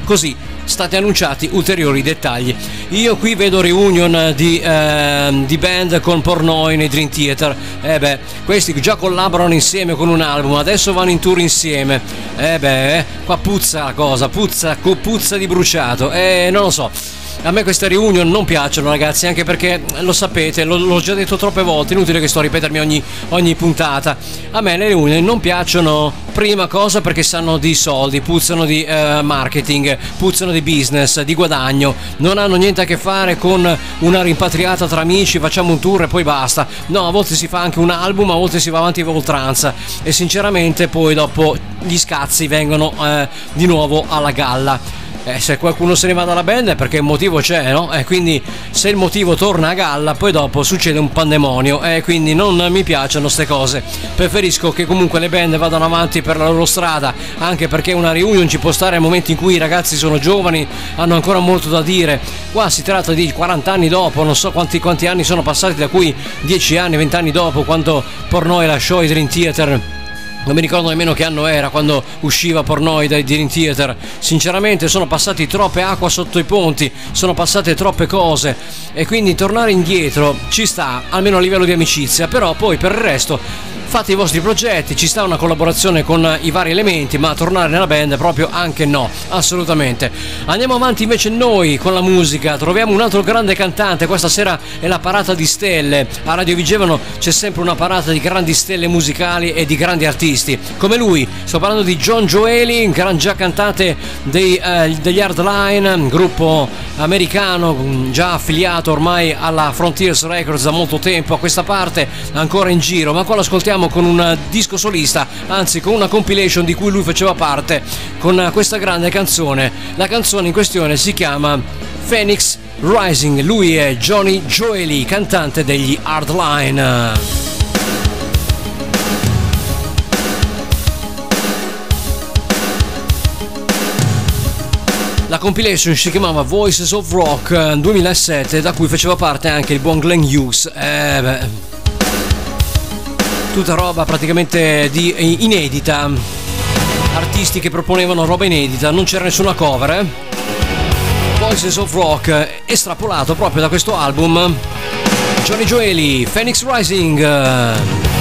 così stati annunciati ulteriori dettagli. Io qui vedo reunion di, ehm, di band con Pornoi nei Dream Theater. Eh beh, questi già collaborano insieme con un album, adesso vanno in tour insieme. Eh beh, eh, qua puzza la cosa, puzza, puzza di bruciato. Eh, non lo so. A me queste reunion non piacciono ragazzi, anche perché lo sapete, l'ho già detto troppe volte, inutile che sto a ripetermi ogni, ogni puntata. A me le reunion non piacciono, prima cosa perché sanno di soldi, puzzano di eh, marketing, puzzano di business, di guadagno, non hanno niente a che fare con una rimpatriata tra amici, facciamo un tour e poi basta. No, a volte si fa anche un album, a volte si va avanti a oltranza e sinceramente poi dopo gli scazzi vengono eh, di nuovo alla galla. Eh, se qualcuno se ne va dalla band è perché il motivo c'è, no? E quindi se il motivo torna a galla, poi dopo succede un pandemonio. E quindi non mi piacciono queste cose. Preferisco che comunque le band vadano avanti per la loro strada, anche perché una reunion ci può stare al momento in cui i ragazzi sono giovani, hanno ancora molto da dire. Qua si tratta di 40 anni dopo, non so quanti, quanti anni sono passati da qui, 10 anni, 20 anni dopo, quando Pornoi lasciò i Dream Theater non mi ricordo nemmeno che anno era quando usciva Pornoi dai Dream Theater. Sinceramente sono passati troppe acqua sotto i ponti, sono passate troppe cose e quindi tornare indietro ci sta, almeno a livello di amicizia, però poi per il resto fate i vostri progetti, ci sta una collaborazione con i vari elementi, ma tornare nella band proprio anche no, assolutamente. Andiamo avanti invece noi con la musica, troviamo un altro grande cantante, questa sera è la parata di stelle, a Radio Vigevano c'è sempre una parata di grandi stelle musicali e di grandi artisti, come lui, sto parlando di John Joeli, gran già cantante dei, eh, degli Hardline, gruppo americano già affiliato ormai alla Frontiers Records da molto tempo a questa parte, ancora in giro, ma qua lo ascoltiamo con un disco solista, anzi con una compilation di cui lui faceva parte, con questa grande canzone. La canzone in questione si chiama Phoenix Rising, lui è Johnny Joeli, cantante degli Hardline. La compilation si chiamava Voices of Rock eh, 2007, da cui faceva parte anche il buon Glenn Hughes. Eh, tutta roba praticamente di inedita. Artisti che proponevano roba inedita, non c'era nessuna cover. Eh? Voices of Rock, estrapolato proprio da questo album. Johnny Joeli, Phoenix Rising.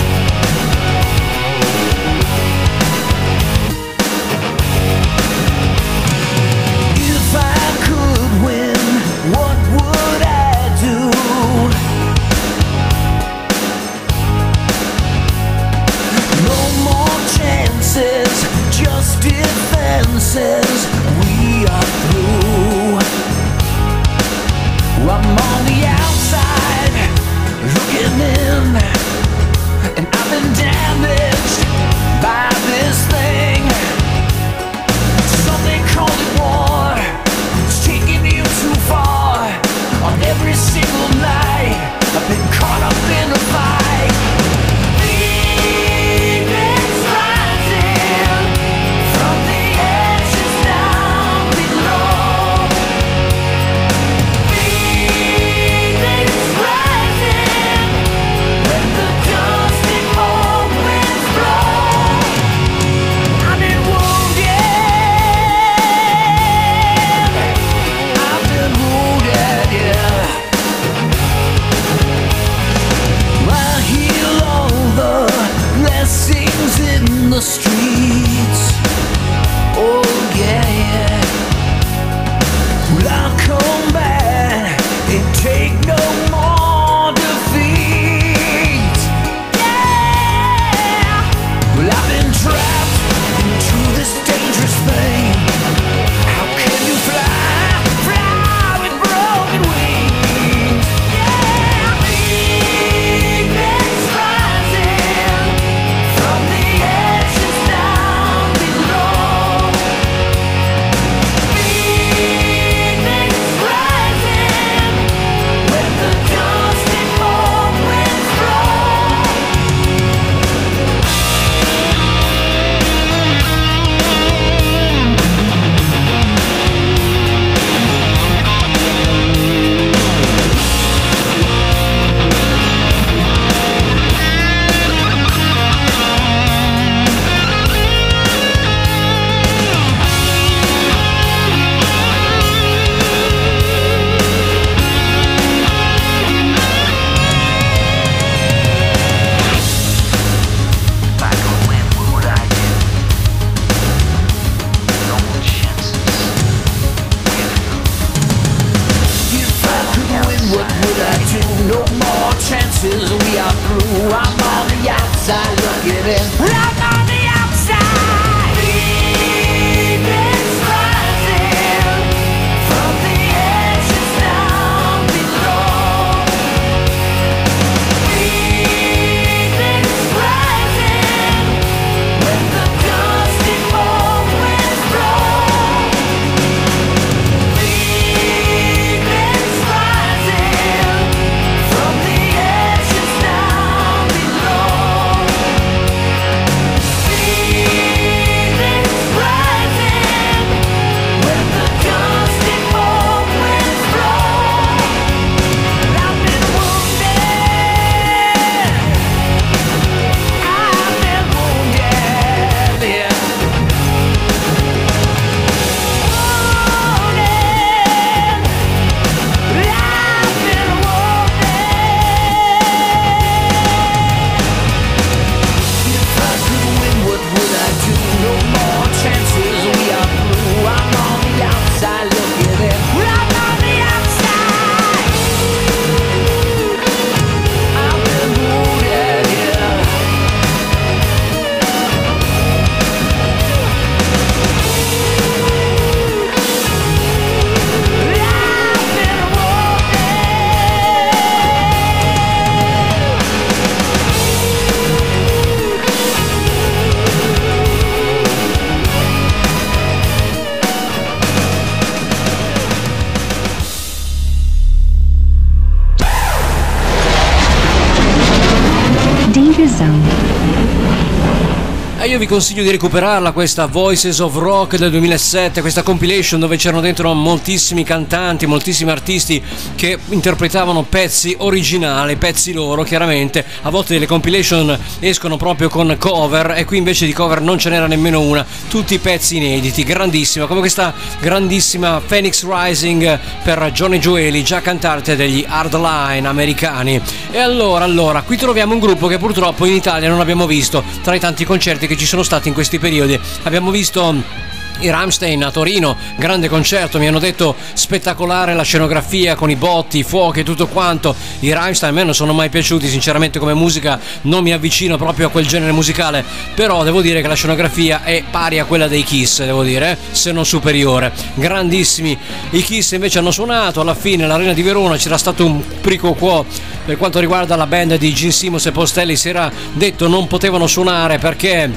Consiglio di recuperarla questa Voices of Rock del 2007, questa compilation dove c'erano dentro moltissimi cantanti, moltissimi artisti che interpretavano pezzi originali, pezzi loro chiaramente. A volte le compilation escono proprio con cover e qui invece di cover non ce n'era nemmeno una, tutti pezzi inediti, grandissima, come questa grandissima Phoenix Rising per Johnny Joeli, già cantante degli Hardline americani. E allora, allora, qui troviamo un gruppo che purtroppo in Italia non abbiamo visto tra i tanti concerti che ci sono stati in questi periodi. Abbiamo visto i Ramstein a Torino, grande concerto, mi hanno detto spettacolare la scenografia con i botti, i fuochi e tutto quanto. I Ramstein a me non sono mai piaciuti, sinceramente come musica non mi avvicino proprio a quel genere musicale, però devo dire che la scenografia è pari a quella dei Kiss, devo dire, eh, se non superiore. Grandissimi. I Kiss invece hanno suonato, alla fine all'Arena di Verona c'era stato un prico quo per quanto riguarda la band di Gene Simmons e Postelli, si era detto non potevano suonare perché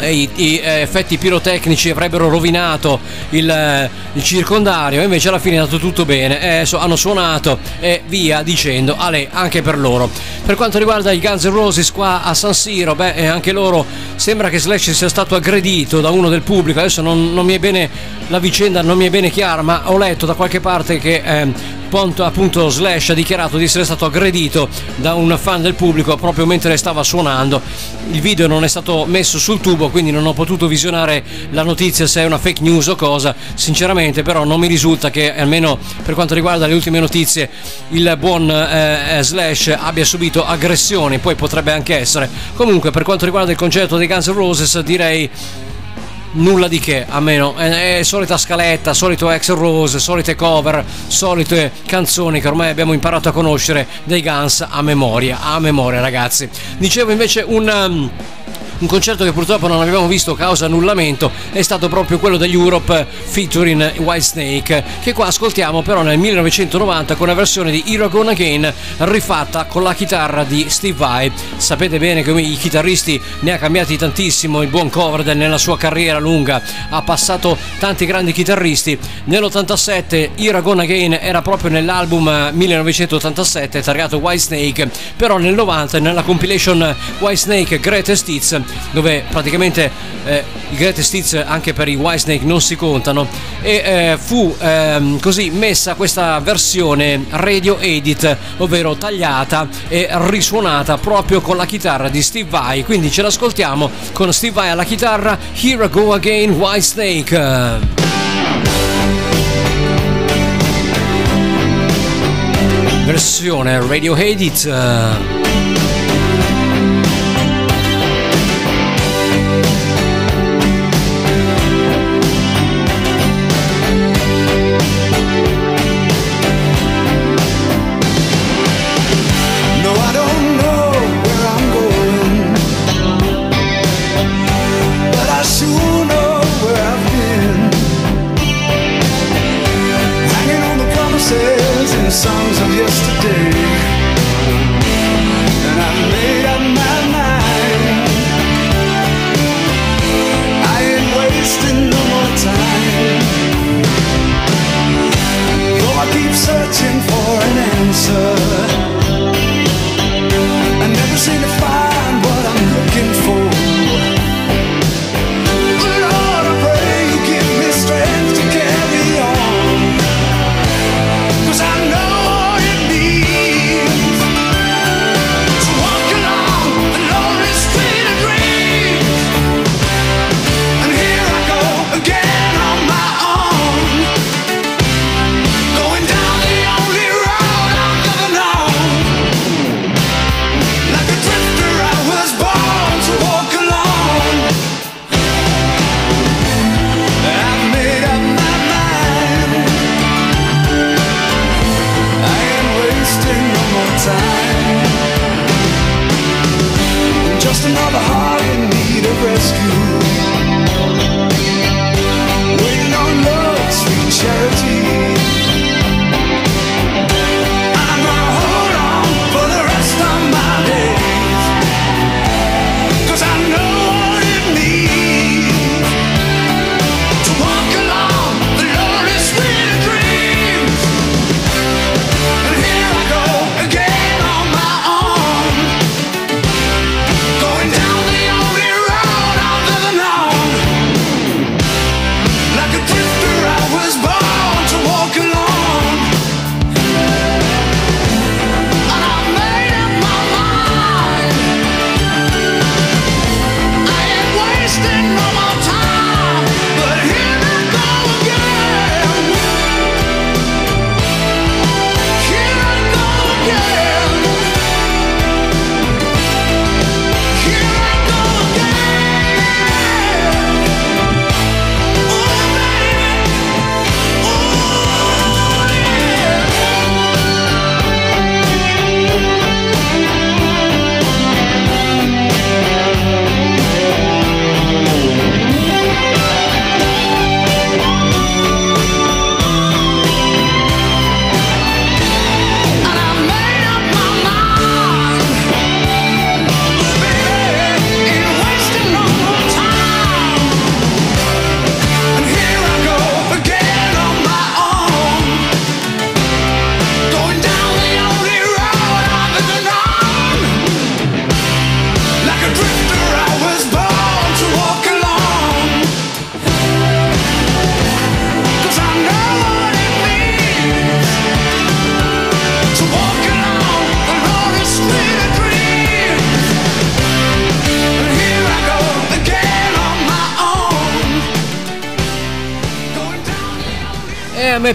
eh, i, eh, effetti pirotecnici avrebbero rovinato il, eh, il circondario. Invece alla fine è andato tutto bene. Eh, so- hanno suonato e via dicendo ale anche per loro. Per quanto riguarda i Guns N' Roses qua a San Siro beh eh, anche loro sembra che Slash sia stato aggredito da uno del pubblico. Adesso non, non mi è bene la vicenda non mi è bene chiara ma ho letto da qualche parte che ehm, Ponto, appunto Slash ha dichiarato di essere stato aggredito da un fan del pubblico proprio mentre stava suonando. Il video non è stato messo sul tubo, quindi non ho potuto visionare la notizia se è una fake news o cosa. Sinceramente, però, non mi risulta che, almeno per quanto riguarda le ultime notizie, il buon eh, eh, Slash abbia subito aggressioni. Poi potrebbe anche essere. Comunque, per quanto riguarda il concerto dei Guns N' Roses, direi nulla di che, a meno è, è solita scaletta, solito ex Rose, solite cover, solite canzoni che ormai abbiamo imparato a conoscere dei Guns a memoria, a memoria ragazzi. Dicevo invece un um, un concerto che purtroppo non abbiamo visto causa annullamento è stato proprio quello degli Europe featuring Whitesnake che qua ascoltiamo però nel 1990 con una versione di Hero Gone Again rifatta con la chitarra di Steve Vai. Sapete bene che i chitarristi ne ha cambiati tantissimo il buon Coverdale nella sua carriera lunga. Ha passato tanti grandi chitarristi. Nell'87 Hero Gone Again era proprio nell'album 1987 targato Whitesnake però nel 90 nella compilation Whitesnake Greatest Hits dove praticamente eh, i greatest hits anche per i Whitesnake non si contano. E eh, fu ehm, così messa questa versione radio edit ovvero tagliata e risuonata proprio con la chitarra di Steve Vai. Quindi ce l'ascoltiamo con Steve Vai alla chitarra Here I Go Again Whitesnake versione radio edit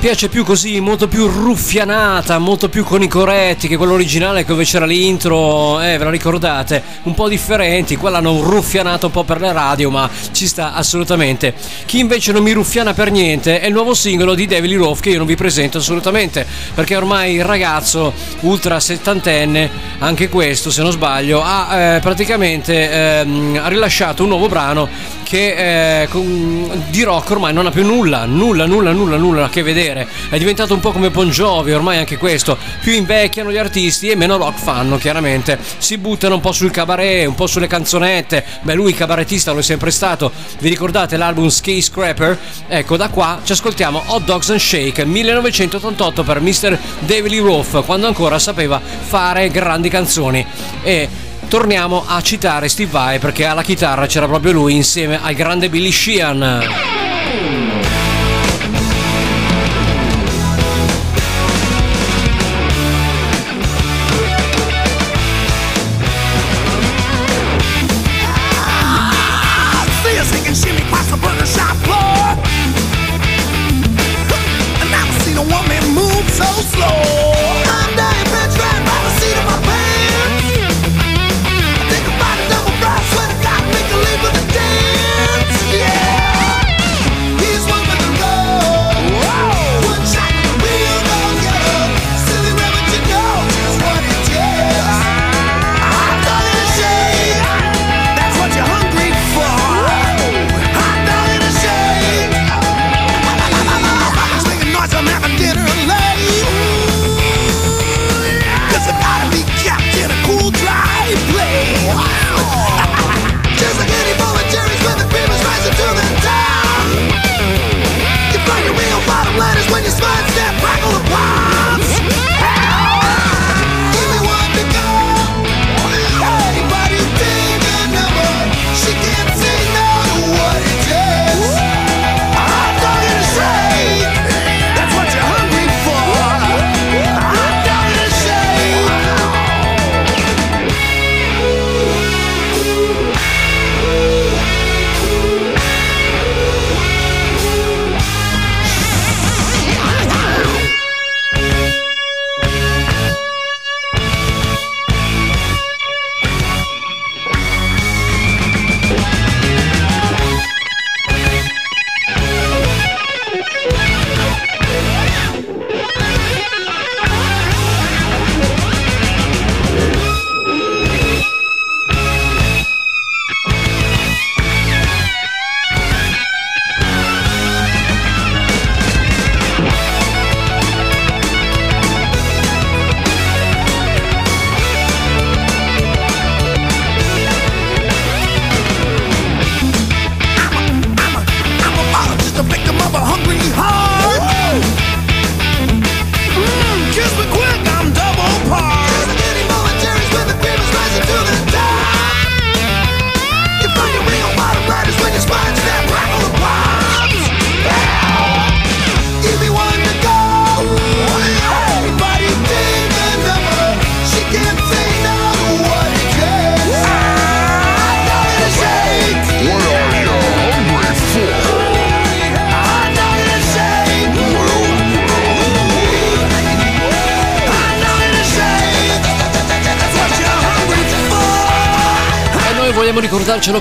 piace più così, molto più ruffianata, molto più con i coretti che quello originale dove c'era l'intro, eh, ve lo ricordate? Un po' differenti, qua l'hanno ruffianato un po' per le radio, ma ci sta assolutamente. Chi invece non mi ruffiana per niente è il nuovo singolo di Devil Roth che io non vi presento assolutamente, perché ormai il ragazzo ultra settantenne, anche questo se non sbaglio, ha eh, praticamente ha rilasciato un nuovo brano che eh, di rock ormai non ha più nulla, nulla, nulla, nulla, nulla a che vedere. È diventato un po' come Bon Jovi, ormai anche questo. Più invecchiano gli artisti e meno rock fanno, chiaramente. Si buttano un po' sul cabaret, un po' sulle canzonette. Beh, lui cabarettista lo è sempre stato. Vi ricordate l'album Ski? Ecco, da qua ci ascoltiamo Hot Dogs and Shake 1988 per Mr. David Lee Roth, quando ancora sapeva fare grandi canzoni. E torniamo a citare Steve Vai perché alla chitarra c'era proprio lui insieme al grande Billy Sheehan.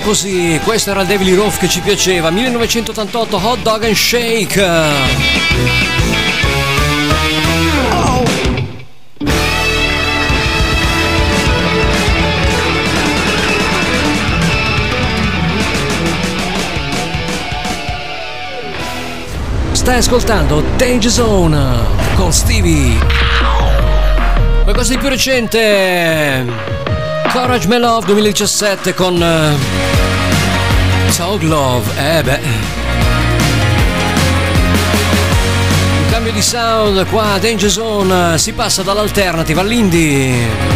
così. Questo era il David Roth che ci piaceva. 1988 Hot Dog and Shake. Stai ascoltando Danger Zone con Stevie. Qualcosa di più recente. Courage Melove 2017 con eh, Talk Love, eh beh. Un cambio di sound qua Danger Zone, si passa dall'alternative all'indie.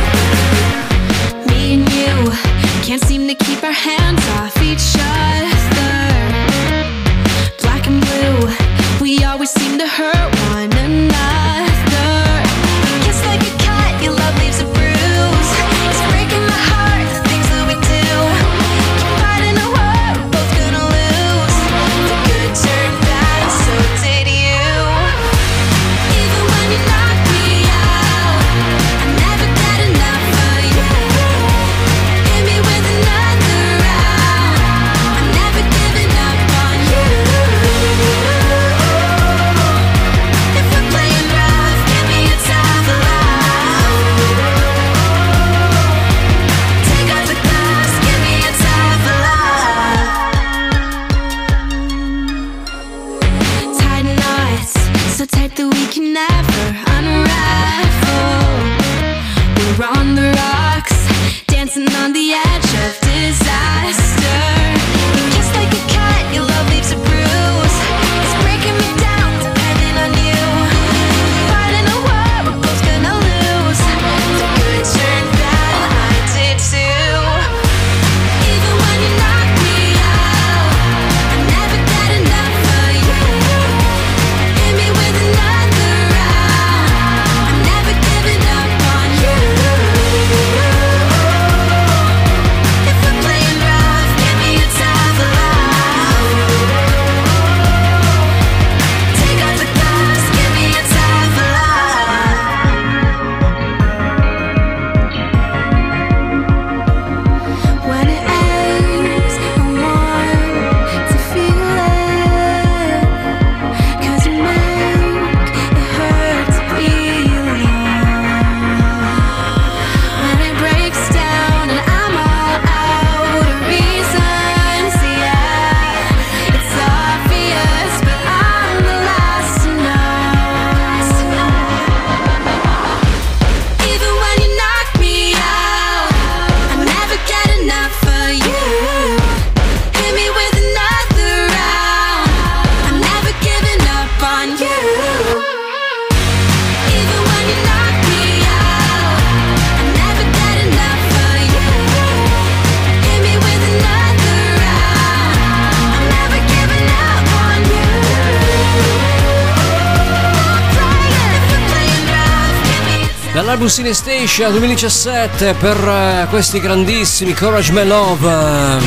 Sinestasia 2017 per eh, questi grandissimi Courage My Love.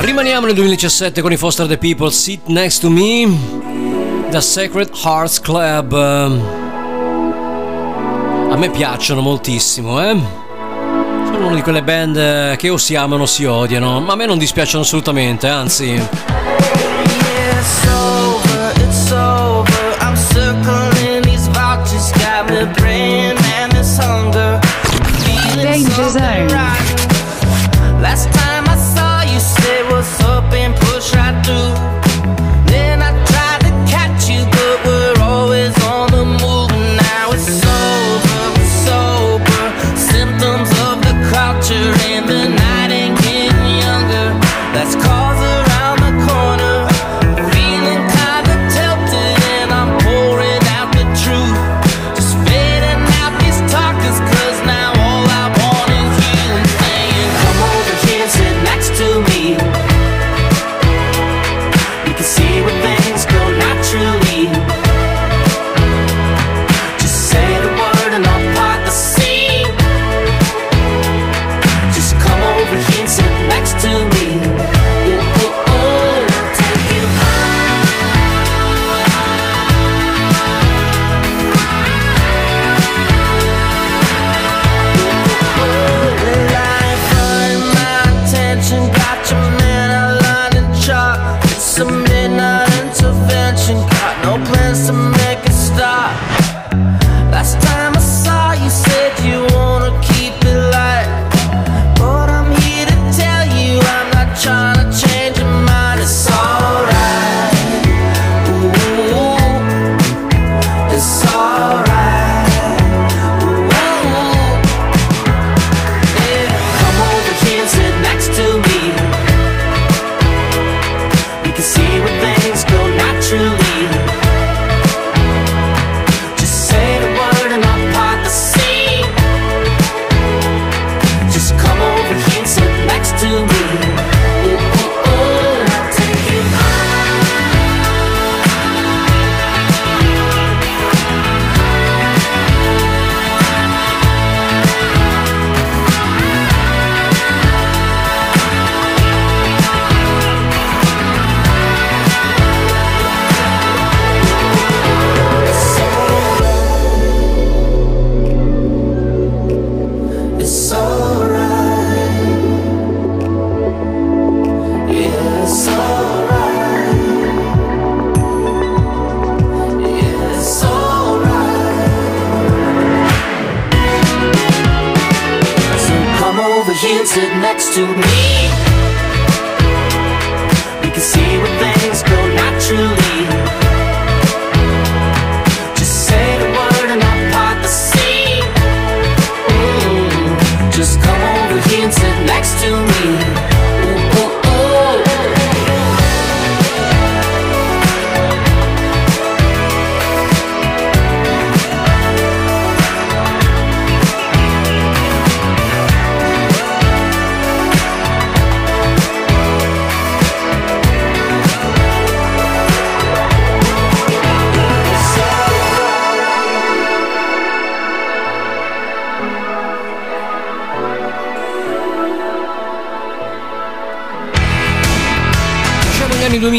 Rimaniamo nel 2017 con i Foster the People, Sit Next to Me, The Sacred Hearts Club. A me piacciono moltissimo, eh? una di quelle band che o si amano o si odiano, ma a me non dispiacciono assolutamente, anzi. Last time I saw you, say what's up and push right through.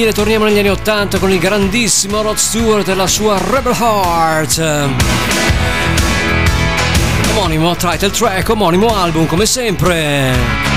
Bene, torniamo negli anni 80 con il grandissimo Rod Stewart e la sua Rebel Heart. Omonimo title track, omonimo album come sempre.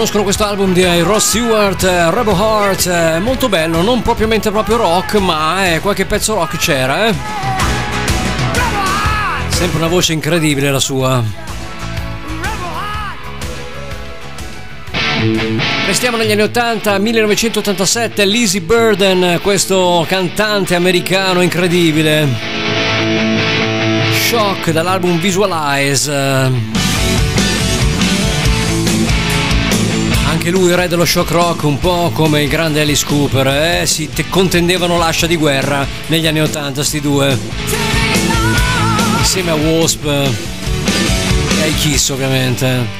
conoscono questo album di eh, Ross Stewart, eh, Rebel Heart, eh, molto bello, non propriamente proprio rock, ma eh, qualche pezzo rock c'era, eh. Sempre una voce incredibile la sua. Restiamo negli anni 80, 1987, Lizzie Burden, questo cantante americano incredibile. Shock dall'album Visualize. anche lui re dello shock rock, un po' come il grande Alice Cooper, eh? si contendevano l'ascia di guerra negli anni 80 sti due, insieme a Wasp eh, e ai Kiss ovviamente.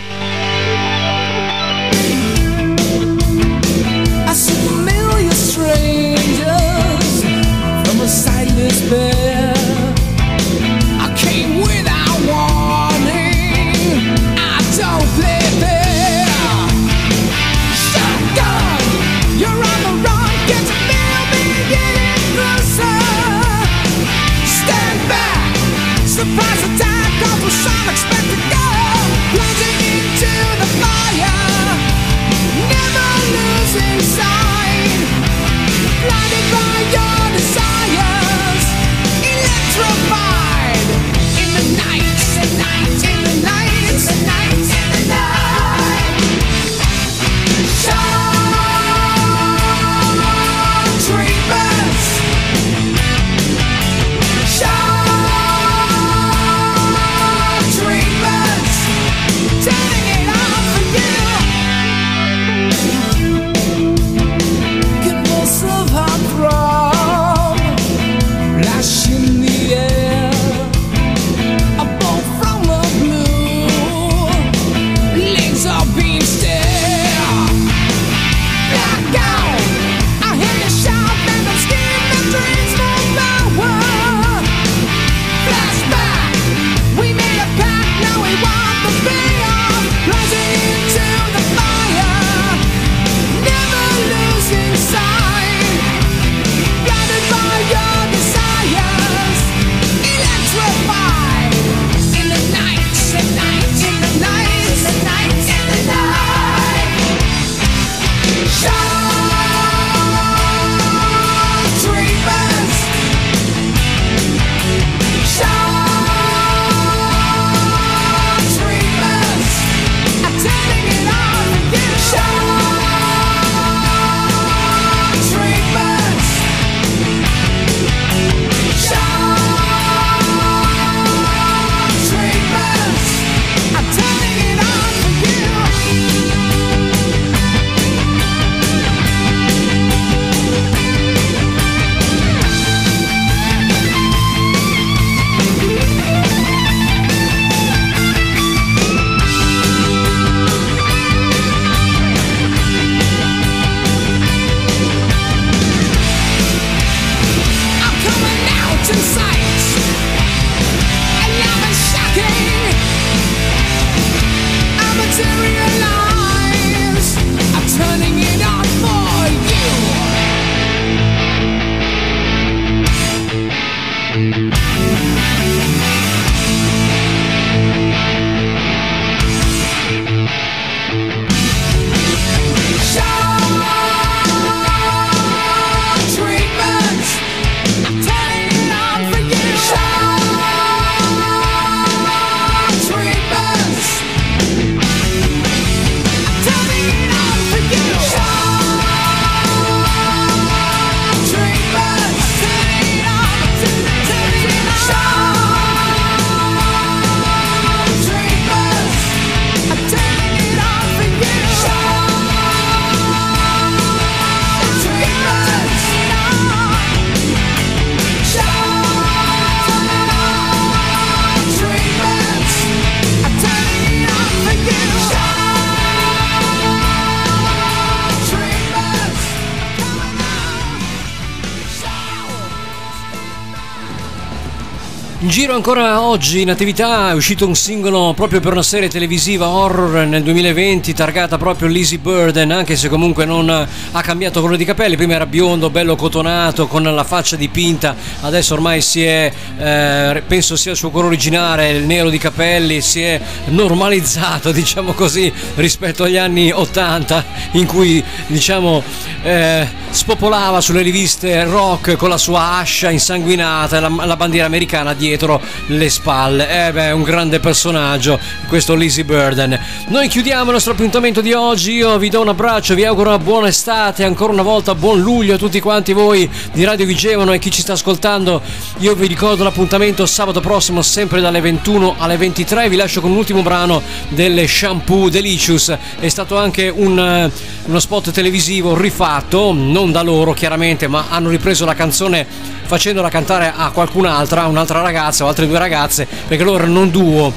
ancora oggi in attività, è uscito un singolo proprio per una serie televisiva horror nel 2020 targata proprio Lizzie Burden, anche se comunque non ha cambiato colore di capelli, prima era biondo, bello cotonato, con la faccia dipinta, adesso ormai si è, eh, penso sia il suo colore originale, il nero di capelli, si è normalizzato diciamo così rispetto agli anni 80 in cui diciamo... Eh, spopolava sulle riviste rock con la sua ascia insanguinata e la, la bandiera americana dietro le spalle. Eh beh, un grande personaggio, questo Lizzie Burden. Noi chiudiamo il nostro appuntamento di oggi. Io vi do un abbraccio, vi auguro una buona estate, ancora una volta buon luglio a tutti quanti voi di Radio Vigevano e chi ci sta ascoltando. Io vi ricordo l'appuntamento sabato prossimo, sempre dalle 21 alle 23. Vi lascio con l'ultimo brano delle Shampoo Delicious. È stato anche un, eh, uno spot televisivo rifatto, non da loro chiaramente, ma hanno ripreso la canzone facendola cantare a qualcun'altra, un'altra ragazza o altre due ragazze, perché loro erano un duo.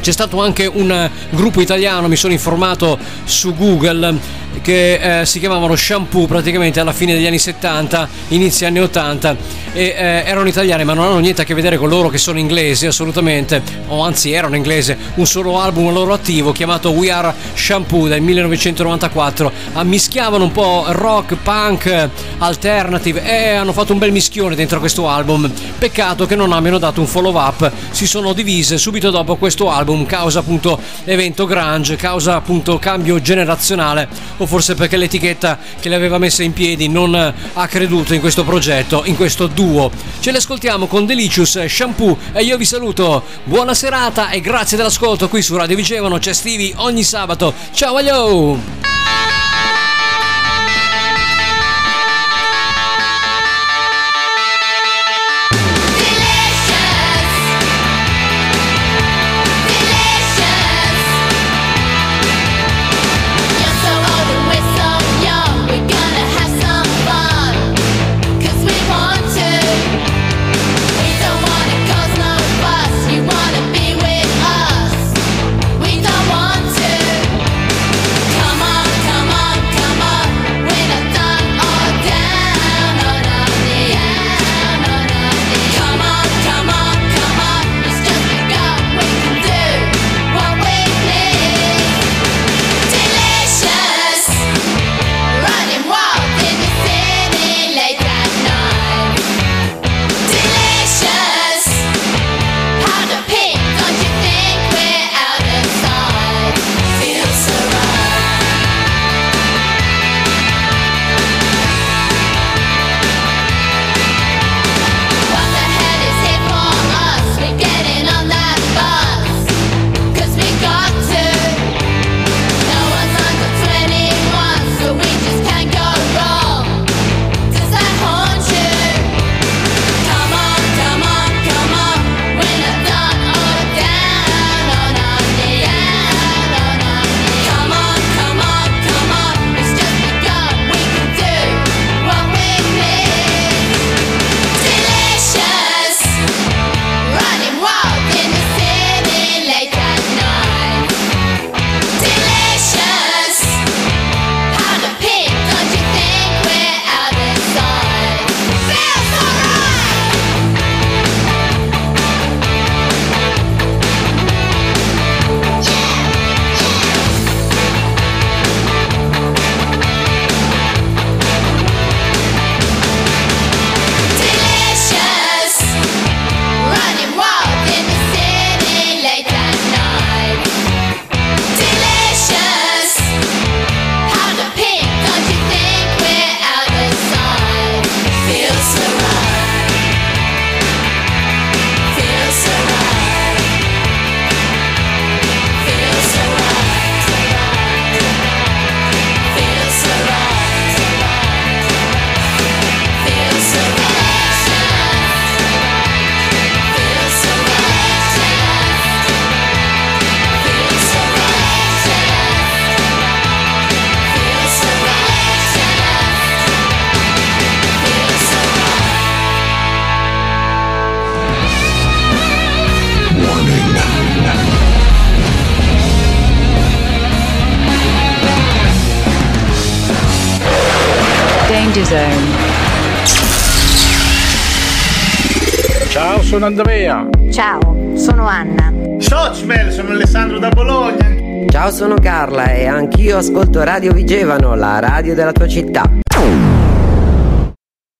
C'è stato anche un eh, gruppo italiano, mi sono informato su Google, che eh, si chiamavano Shampoo praticamente alla fine degli anni 70, inizio anni 80 e eh, erano italiani ma non hanno niente a che vedere con loro che sono inglesi assolutamente, o anzi erano inglesi, un solo album loro attivo chiamato We Are Shampoo del 1994, ammischiavano un po' rock, punk, alternative e hanno fatto un bel mischione dentro questo album, peccato che non abbiano dato un follow up, si sono divise subito dopo questo album causa appunto evento grunge, causa appunto cambio generazionale o forse perché l'etichetta che le aveva messe in piedi non eh, ha creduto in questo progetto, in questo duo. Ce le ascoltiamo con Delicious Shampoo e io vi saluto. Buona serata e grazie dell'ascolto qui su Radio Vigevano, c'è Stevie ogni sabato. Ciao aglio! Ascolto Radio Vigevano, la radio della tua città.